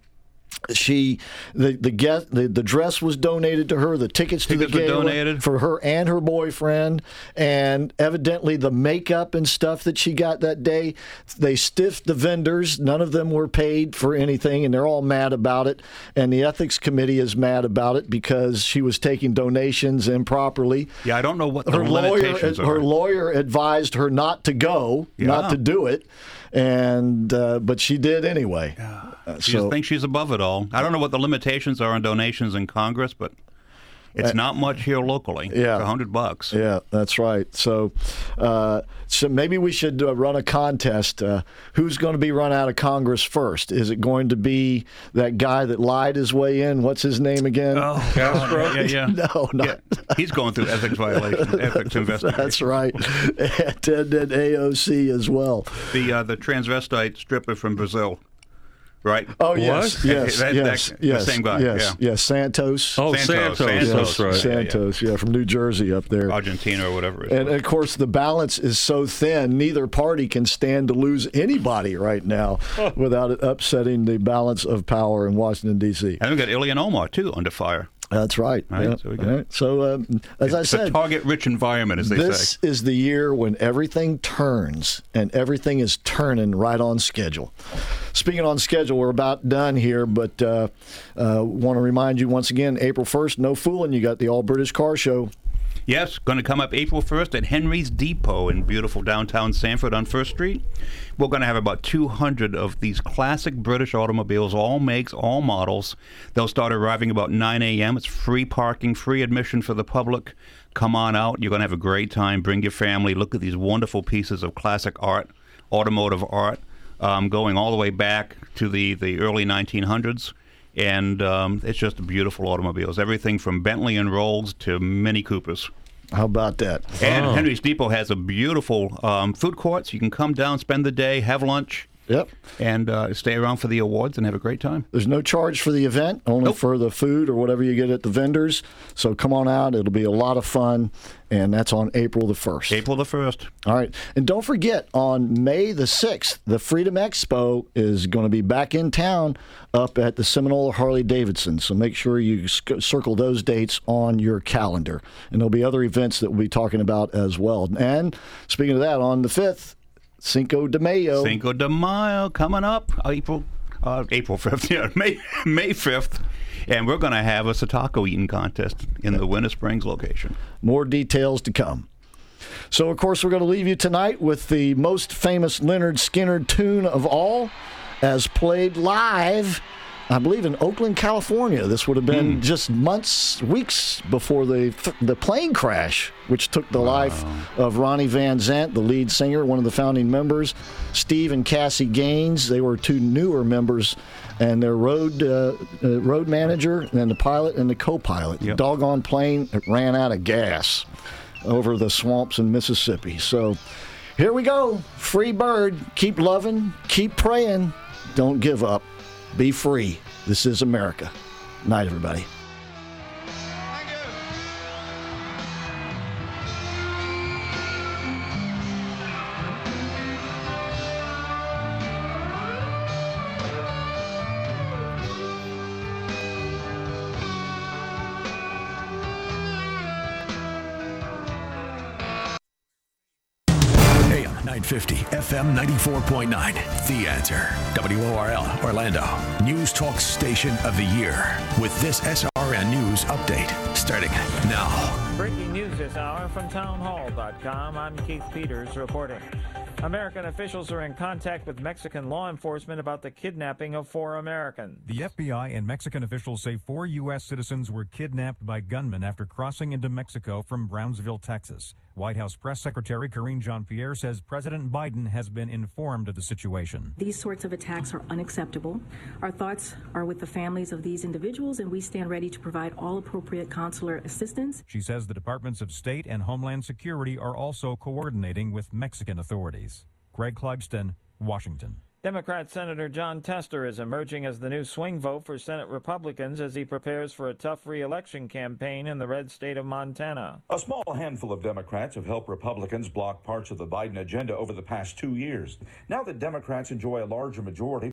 [SPEAKER 2] she the the get the, the dress was donated to her the tickets to
[SPEAKER 3] Tickets
[SPEAKER 2] the
[SPEAKER 3] were
[SPEAKER 2] gala for her and her boyfriend and evidently the makeup and stuff that she got that day they stiffed the vendors. None of them were paid for anything and they're all mad about it. And the ethics committee is mad about it because she was taking donations improperly.
[SPEAKER 3] Yeah, I don't know what
[SPEAKER 2] her lawyer her lawyer advised her not to go not to do it and uh, but she did anyway Uh,
[SPEAKER 3] She just thinks she's above it all. I don't know what the limitations are on donations in Congress, but it's
[SPEAKER 2] Uh,
[SPEAKER 3] not much here locally.
[SPEAKER 2] Yeah.
[SPEAKER 3] It's a hundred bucks.
[SPEAKER 2] Yeah, that's right. So, uh, so maybe we should uh, run a contest. Uh, who's going to be run out of Congress first? Is it going to be that guy that lied his way in? What's his name again?
[SPEAKER 3] Oh, Castro? Yeah, yeah.
[SPEAKER 2] no, not.
[SPEAKER 3] He's going through ethics violation, ethics investigation.
[SPEAKER 2] That's right. And then AOC as well.
[SPEAKER 3] The uh, the transvestite stripper from Brazil, right?
[SPEAKER 2] Oh yes, yes,
[SPEAKER 3] That-
[SPEAKER 2] yes,
[SPEAKER 3] that- the
[SPEAKER 2] yes,
[SPEAKER 3] same guy.
[SPEAKER 2] Yes,
[SPEAKER 3] yeah.
[SPEAKER 2] yes, Santos.
[SPEAKER 4] Oh, Santos, Santos, right.
[SPEAKER 2] Santos, yeah, from New Jersey up there.
[SPEAKER 3] Argentina or whatever. it is.
[SPEAKER 2] And of course, the balance is so thin, neither party can stand to lose anybody right now without it upsetting the balance of power in Washington, D.C.
[SPEAKER 3] And we got Ilhan Omar too under fire.
[SPEAKER 2] That's right.
[SPEAKER 3] Right,
[SPEAKER 2] Yeah,
[SPEAKER 3] so we got-
[SPEAKER 2] right. So, um, as I
[SPEAKER 3] It's
[SPEAKER 2] said,
[SPEAKER 3] a target-rich environment, as they
[SPEAKER 2] this
[SPEAKER 3] say.
[SPEAKER 2] This is the year when everything turns and everything is turning right on schedule. Speaking on schedule, we're about done here, but uh, uh, want to remind you once again April 1st, no fooling, you got the All British Car Show.
[SPEAKER 3] Yes, going to come up April 1st at Henry's Depot in beautiful downtown Sanford on First Street. We're going to have about 200 of these classic British automobiles, all makes, all models. They'll start arriving about 9 a.m. It's free parking, free admission for the public. Come on out. You're going to have a great time. Bring your family. Look at these wonderful pieces of classic art, automotive art, um, going all the way back to the, the early 1900s and um, it's just beautiful automobiles. Everything from Bentley and Rolls to Mini Coopers.
[SPEAKER 2] How about that?
[SPEAKER 3] And
[SPEAKER 2] Wow.
[SPEAKER 3] Henry's Depot has a beautiful um, food court, so you can come down, spend the day, have lunch.
[SPEAKER 2] Yep.
[SPEAKER 3] And uh, stay around for the awards and have a great time.
[SPEAKER 2] There's no charge for the event, only for the food or whatever you get at the vendors. So come on out. It'll be a lot of fun. And that's on April the 1st.
[SPEAKER 3] April the 1st.
[SPEAKER 2] All right. And don't forget, on May the 6th, the Freedom Expo is going to be back in town up at the Seminole Harley Davidson. So make sure you sc- circle those dates on your calendar. And there'll be other events that we'll be talking about as well. And speaking of that, on the 5th, Cinco de Mayo.
[SPEAKER 3] Cinco de Mayo coming up April uh, April 5th, yeah, May, May 5th. And we're going to have us a taco eating contest in the Winter Springs location.
[SPEAKER 2] More details to come. So, of course, we're going to leave you tonight with the most famous Lynyrd Skynyrd tune of all, as played live, I believe, in Oakland, California. This would have been just months, weeks before the the plane crash, which took the life of Ronnie Van Zant, the lead singer, one of the founding members, Steve and Cassie Gaines. They were two newer members, and their road uh, uh, road manager, and the pilot and the co-pilot. The doggone plane ran out of gas over the swamps in Mississippi. So here we go. Free bird. Keep loving. Keep praying. Don't give up. Be free. This is America. Night, everybody.
[SPEAKER 5] AM 950, FM 94.9. The answer. WORL, Orlando. News Talk Station of the Year. With this SRN News update starting now.
[SPEAKER 11] Breaking news this hour from townhall.com. I'm Keith Peters reporting. American officials are in contact with Mexican law enforcement about the kidnapping of four Americans.
[SPEAKER 21] The FBI and Mexican officials say four U.S. citizens were kidnapped by gunmen after crossing into Mexico from Brownsville, Texas. White House Press Secretary Karine Jean Pierre says President Biden has been informed of the situation.
[SPEAKER 22] These sorts of attacks are unacceptable. Our thoughts are with the families of these individuals, and we stand ready to provide all appropriate consular assistance.
[SPEAKER 21] She says the Departments of State and Homeland Security are also coordinating with Mexican authorities. Greg Clugston, Washington.
[SPEAKER 11] Democrat Senator Jon Tester is emerging as the new swing vote for Senate Republicans as he prepares for a tough reelection campaign in the red state of Montana.
[SPEAKER 23] A small handful of Democrats have helped Republicans block parts of the Biden agenda over the past two years. Now that Democrats enjoy a larger majority,